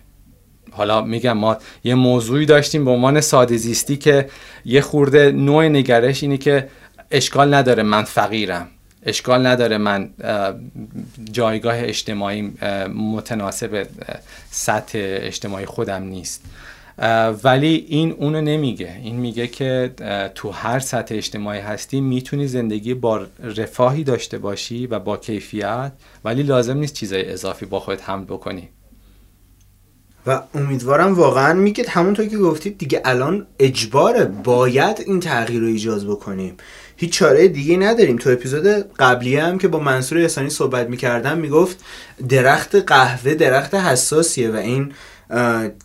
حالا میگم ما یه موضوعی داشتیم به عنوان ساده زیستی که یه خورده نوع نگرش اینه که اشکال نداره من فقیرم. اشکال نداره من اه، جایگاه اجتماعی متناسب سطح اجتماعی خودم نیست. ولی این اونو نمیگه. این میگه که تو هر سطح اجتماعی هستی می‌تونی زندگی با رفاهی داشته باشی و با کیفیت ولی لازم نیست چیزای اضافی با خودت حمل بکنی. و امیدوارم واقعا میگید همونطور که گفتید دیگه الان اجباره باید این تغییر رو ایجاد بکنیم. هیچ چاره دیگه نداریم. تو اپیزود قبلی هم که با منصور احسانی صحبت می‌کردم می‌گفت درخت قهوه درخت حساسیه و این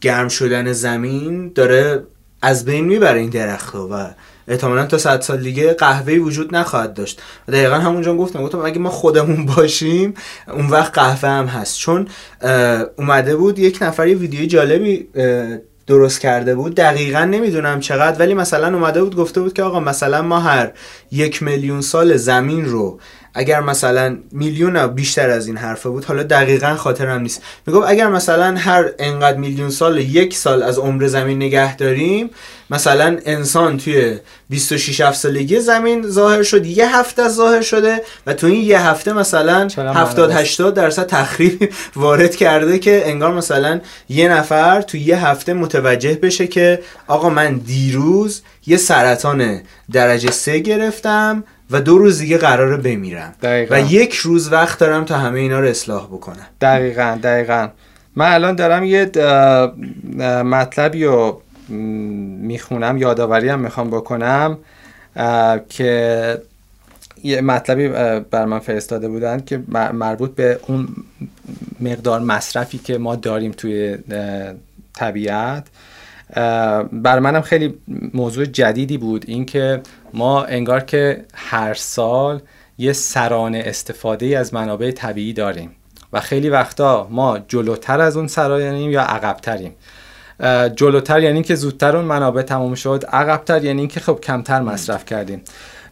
گرم شدن زمین داره از بین می‌بره این درخت و احتمالا تا صد سال دیگه قهوه‌ای وجود نخواهد داشت. و دقیقا همونجا گفتم گفتم اگه ما خودمون باشیم اون وقت قهوه هم هست. چون اومده بود یک نفر یه ویدیوی جالبی درست کرده بود دقیقا نمی‌دونم چقدر ولی مثلا اومده بود گفته بود که آقا مثلا ما هر یک میلیون سال زمین رو اگر مثلا میلیون بیشتر از این حرفه بود حالا دقیقا خاطرم نیست می‌گفت اگر مثلا هر انقدر میلیون سال یک سال از عمر زمین نگه داریم مثلا انسان توی 26 7 سالگی زمین ظاهر شد یه هفته ظاهر شده و تو این یه هفته مثلا چرا 70 مرد است؟ 80 درصد تخریب *laughs* وارد کرده که انگار مثلا یه نفر تو یه هفته متوجه بشه که آقا من دیروز یه سرطان درجه سه گرفتم و دو روز دیگه قراره بمیرم دقیقاً. و یک روز وقت دارم تا همه اینا رو اصلاح بکنم. دقیقا دقیقا. من الان دارم یه مطلبی رو می‌خونم یادآوری هم می‌خوام بکنم که یه مطلبی بر من فرستاده بودن که مربوط به اون مقدار مصرفی که ما داریم توی طبیعت. بر منم خیلی موضوع جدیدی بود اینکه ما انگار که هر سال یه سرانه استفاده از منابع طبیعی داریم و خیلی وقتا ما جلوتر از اون سرانیم یا عقبتریم. جلوتر یعنی که زودتر اون منابع تموم شد عقبتر یعنی که خب کمتر مصرف کردیم.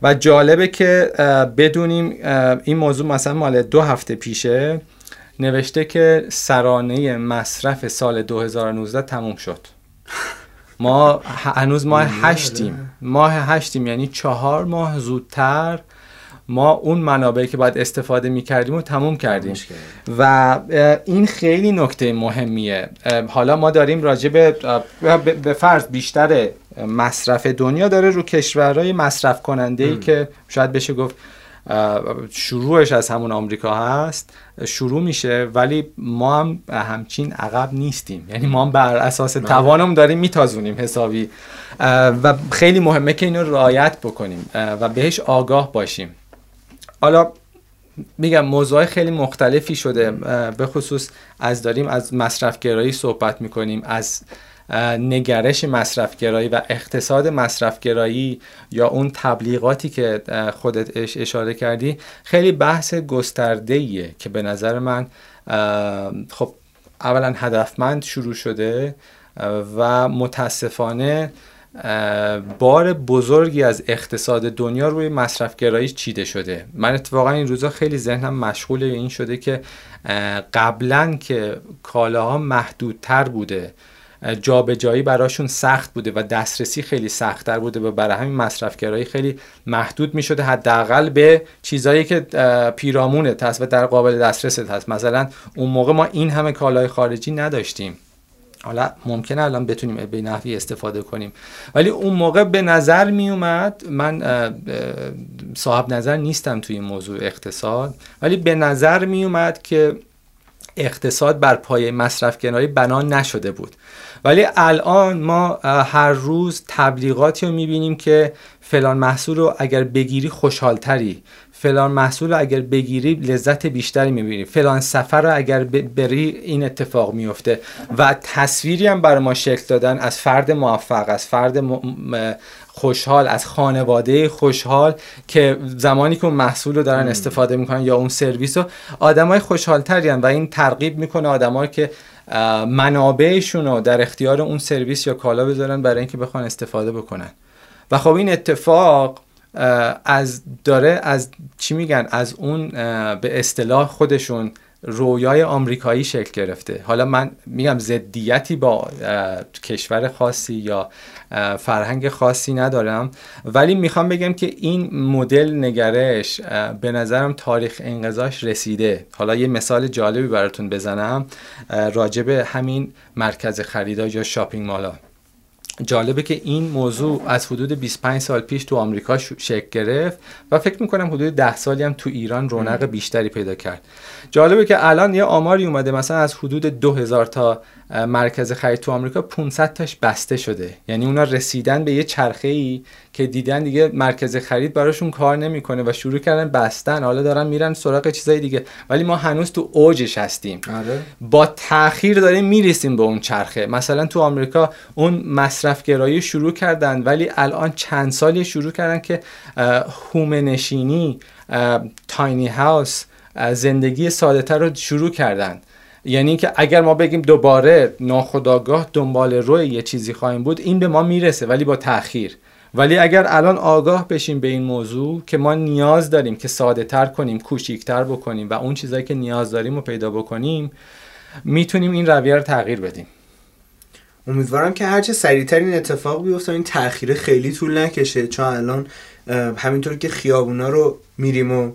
و جالبه که بدونیم این موضوع مثلا مال دو هفته پیشه نوشته که سرانه مصرف سال 2019 تموم شد. ما هنوز ماه هشتیم. ماه هشتیم یعنی چهار ماه زودتر ما اون منابعی که باید استفاده می کردیم و تموم کردیم. و این خیلی نکته مهمیه. حالا ما داریم راجع به فرض بیشتر مصرف دنیا داره رو کشورهای مصرف کننده ای که شاید بشه گفت شروعش از همون آمریکا هست شروع میشه ولی ما هم همچین عقب نیستیم. یعنی ما هم بر اساس توانم داریم میتازونیم حسابی. و خیلی مهمه که اینو رعایت بکنیم و بهش آگاه باشیم. حالا میگم موضوع خیلی مختلفی شده به خصوص از داریم از مصرفگرایی صحبت می‌کنیم از نگرش مصرفگرایی و اقتصاد مصرفگرایی یا اون تبلیغاتی که خودت اش- اشاره کردی خیلی بحث گسترده‌ایه که به نظر من خب اولا هدفمند شروع شده و متاسفانه بار بزرگی از اقتصاد دنیا روی مصرفگرایی چیده شده. من اتفاقا این روزا خیلی ذهنم مشغول این شده که قبلا که کالاها محدودتر بوده. جابجایی براشون سخت بوده و دسترسی خیلی سختتر بوده و برای همین مصرفگرایی خیلی محدود می شده حداقل به چیزایی که پیرامونه هست و در قابل دسترس هست. مثلا اون موقع ما این همه کالای خارجی نداشتیم. حالا ممکنه الان بتونیم به نحوی استفاده کنیم. ولی اون موقع به نظر می اومد من صاحب نظر نیستم توی این موضوع اقتصاد ولی به نظر می اومد که اقتصاد بر پایه مصرف کناری بنا نشده بود. ولی الان ما هر روز تبلیغاتی رو می‌بینیم که فلان محصول رو اگر بگیری خوشحالتری. فلان محصول رو اگر بگیری لذت بیشتری می‌بینی. فلان سفر رو اگر بری این اتفاق میفته و تصویری هم برای ما شکل دادن از فرد موفق از فرد خوشحال از خانواده خوشحال که زمانی که اون محصول رو دارن استفاده می‌کنن یا اون سرویس رو آدمای خوشحال و این ترغیب می‌کنه آدمایی که منابعشون رو در اختیار اون سرویس یا کالا بذارن برای اینکه بخوان استفاده بکنن. و خب این اتفاق از داره از چی میگن؟ از اون به اصطلاح خودشون رویای آمریکایی شکل گرفته. حالا من میگم زدیتی با کشور خاصی یا فرهنگ خاصی ندارم ولی می‌خوام بگم که این مدل نگرش به نظرم تاریخ انقضاش رسیده. حالا یه مثال جالبی براتون بزنم راجب همین مرکز خریدار یا شاپینگ مالا جالبه که این موضوع از حدود 25 سال پیش تو آمریکا شکل گرفت و فکر می‌کنم حدود 10 سالی هم تو ایران رونق بیشتری پیدا کرد. جالبه که الان یه آماری اومده مثلا از حدود 2000 تا مرکز خرید تو آمریکا 500 تاش بسته شده. یعنی اونا رسیدن به یه چرخه ای که دیدن دیگه مرکز خرید براشون کار نمی‌کنه و شروع کردن بستن. حالا دارن میرن سراغ چیزای دیگه. ولی ما هنوز تو اوجش هستیم. آره. با تاخیر داریم می‌رسیم به اون چرخه. مثلا تو آمریکا اون مصرف گرایی شروع کردن ولی الان چند سالی شروع کردن که هومه نشینی تاینی هاوس زندگی ساده رو شروع کردن. یعنی که اگر ما بگیم دوباره ناخداگاه دنبال روی یه چیزی خواهیم بود این به ما می‌رسه ولی با تاخیر ولی اگر الان آگاه بشیم به این موضوع که ما نیاز داریم که ساده تر کنیم کوچیکتر بکنیم و اون چیزایی که نیاز داریم رو پیدا بکنیم می‌تونیم این رویه رو تغییر بدیم. امیدوارم که هرچه سریعتر این اتفاق بیفته این تاخیر خیلی طول نکشه چون الان همینطور که خیابونا رو میریم و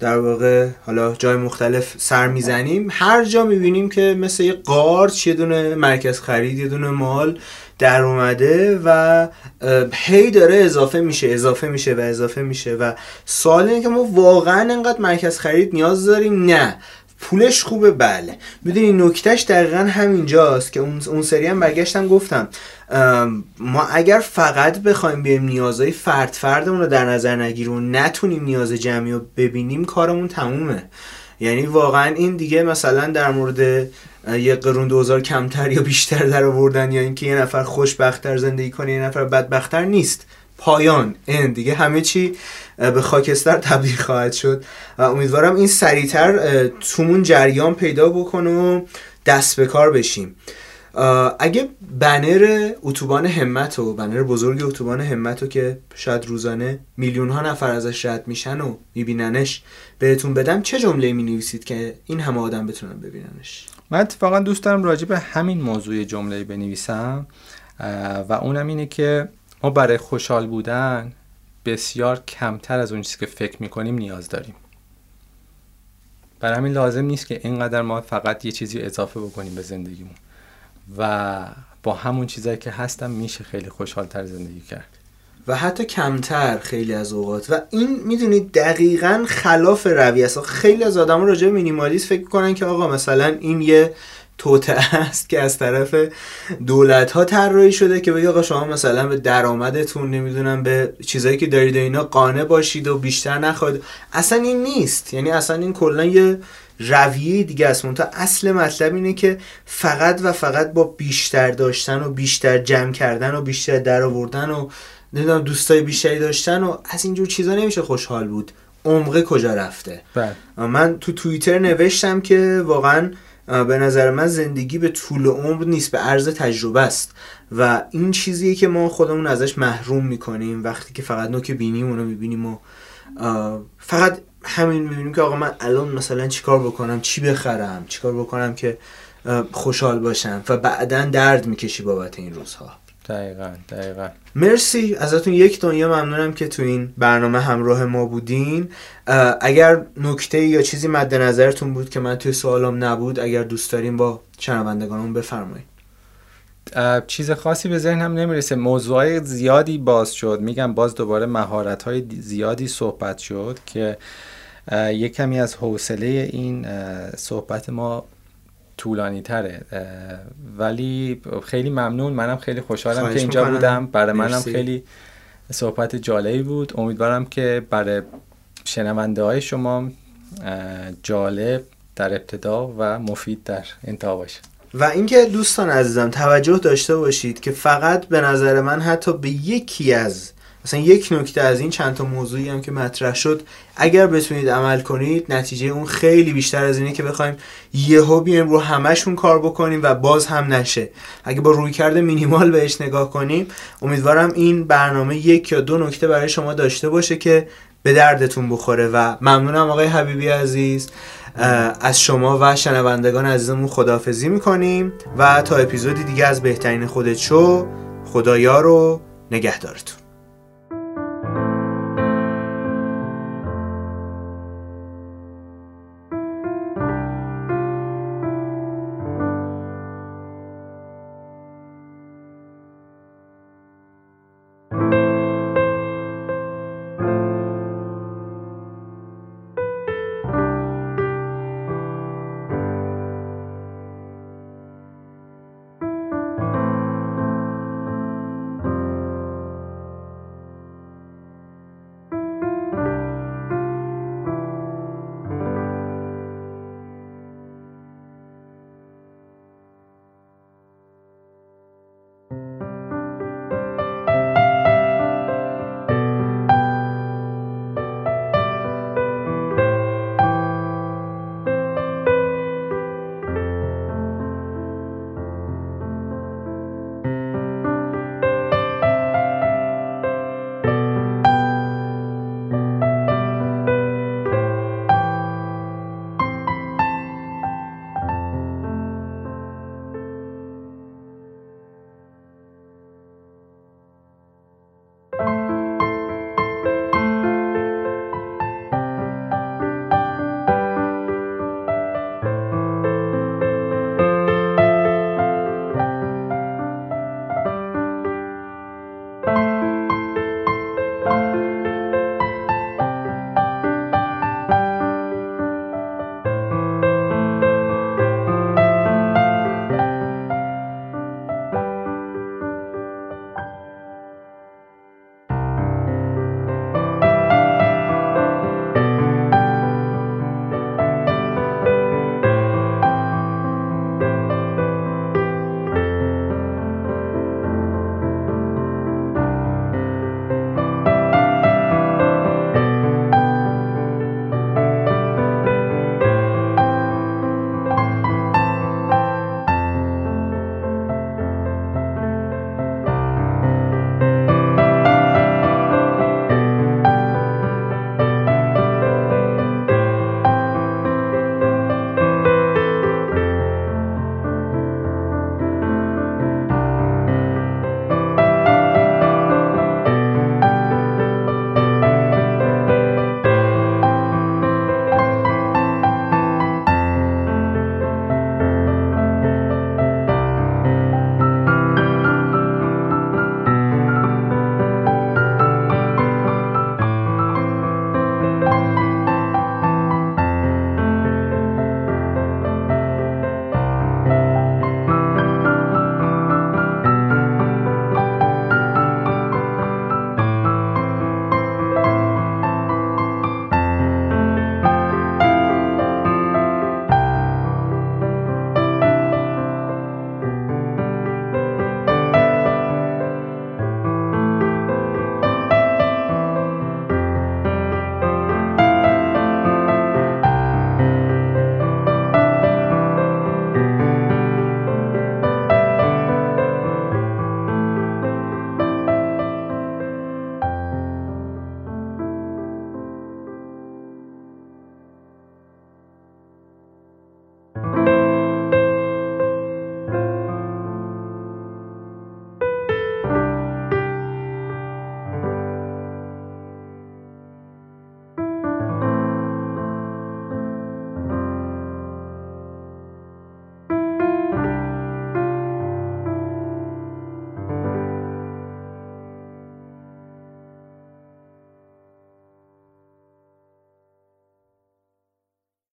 در واقع حالا جای مختلف سر می‌زنیم هر جا می‌بینیم که مثل یه قارچ یه دونه مرکز خرید یه دونه مال در اومده و هی داره اضافه میشه اضافه میشه و اضافه میشه و سوال اینه که ما واقعا انقدر مرکز خرید نیاز داریم؟ نه. پولش خوبه بله. می‌دونی نکتهش دقیقا همینجاست که اون, سری هم برگشتم گفتم. ما اگر فقط بخوایم بیم نیازهای فرد فردمون رو در نظر نگیریم و نتونیم نیاز جمعی رو ببینیم کارمون تمومه. یعنی واقعا این دیگه مثلا در مورد یه قرون دوزار کمتر یا بیشتر در آوردن یا اینکه یه نفر خوشبختتر زندگی کنه یه نفر بدبختتر نیست. پایان این دیگه همه چی به خاکستر تبدیل خواهد شد. و امیدوارم این سریعتر تومون جریان پیدا بکنه و دست به کار بشیم. اگه بنر اتوبان همت و بنر بزرگ اتوبان همت رو که شاید روزانه میلیون ها نفر ازش رد میشن و میبیننش بهتون بدم چه جمله می نویسید که این همه آدم بتونن ببیننش؟ من اتفاقا دوست دارم راجع به همین موضوع جمله بنویسم و اونم اینه که ما برای خوشحال بودن بسیار کمتر از اون چیزی که فکر می‌کنیم نیاز داریم. برای همین لازم نیست که اینقدر ما فقط یه چیزی اضافه بکنیم به زندگیمون. و با همون چیزایی که هستم میشه خیلی خوشحالتر زندگی کرد. و حتی کمتر خیلی از اوقات. و این می‌دونید دقیقا خلاف روی است. خیلی از آدم راجع به مینیمالیست فکر کنن که آقا مثلا این یه توته است که از طرف دولت ها طراحی شده که بگه آقا شما مثلا به درآمدتون نمی‌دونم به چیزایی که دارید اینا قانع باشید و بیشتر نخواهید. اصلا این نیست. یعنی اصلا این کلا یه رویه دیگه است. تا اصل مطلب اینه که فقط و فقط با بیشتر داشتن و بیشتر جمع کردن و بیشتر در آوردن و نمی‌دونم دوستای بیشتری داشتن و از اینجور چیزا نمیشه خوشحال بود. عمقه کجا رفته؟ بله. من تو توییتر نوشتم که واقعا به نظر من زندگی به طول عمر نیست به عرض تجربه است. و این چیزیه که ما خودمون ازش محروم می‌کنیم. وقتی که فقط نوک بینیم اونو می‌بینیم و فقط همین می‌بینیم که آقا من الان مثلا چیکار بکنم چی بخرم چیکار بکنم که خوشحال باشن و بعدا درد می‌کشی بابت این روزها. دقیقا دقیقا. مرسی. ازتون یک دنیا ممنونم که تو این برنامه همراه ما بودین. اگر نکته یا چیزی مد نظرتون بود که من توی سوالم نبود اگر دوست داریم با شنوندگانمون بفرمایید. چیز خاصی به ذهنم نمی‌رسه. موضوع زیادی باز شد. میگم باز دوباره مهارت های زیادی صحبت شد که یک کمی از حوصله این صحبت ما طولانی تره ولی خیلی ممنون. منم خیلی خوشحالم که اینجا بودم. برای منم خیلی صحبت جالبی بود. امیدوارم که برای شنونده های شما جالب در ابتدا و مفید در انتها باشه. و اینکه دوستان عزیزم توجه داشته باشید که فقط به نظر من حتی به یکی از مثلا یک نکته از این چند تا موضوعی هم که مطرح شد اگر بتونید عمل کنید نتیجه اون خیلی بیشتر از اینه که بخوایم یهو بیایم رو همشون کار بکنیم و باز هم نشه. اگه با روی کرده مینیمال بهش نگاه کنیم امیدوارم این برنامه یک یا دو نکته برای شما داشته باشه که به دردتون بخوره و ممنونم آقای حبیبی عزیز از شما و شنوندگان عزیزمون خداحافظی می‌کنیم و تا اپیزودی دیگه از بهترین خودت شو خدایا رو نگهدارتون.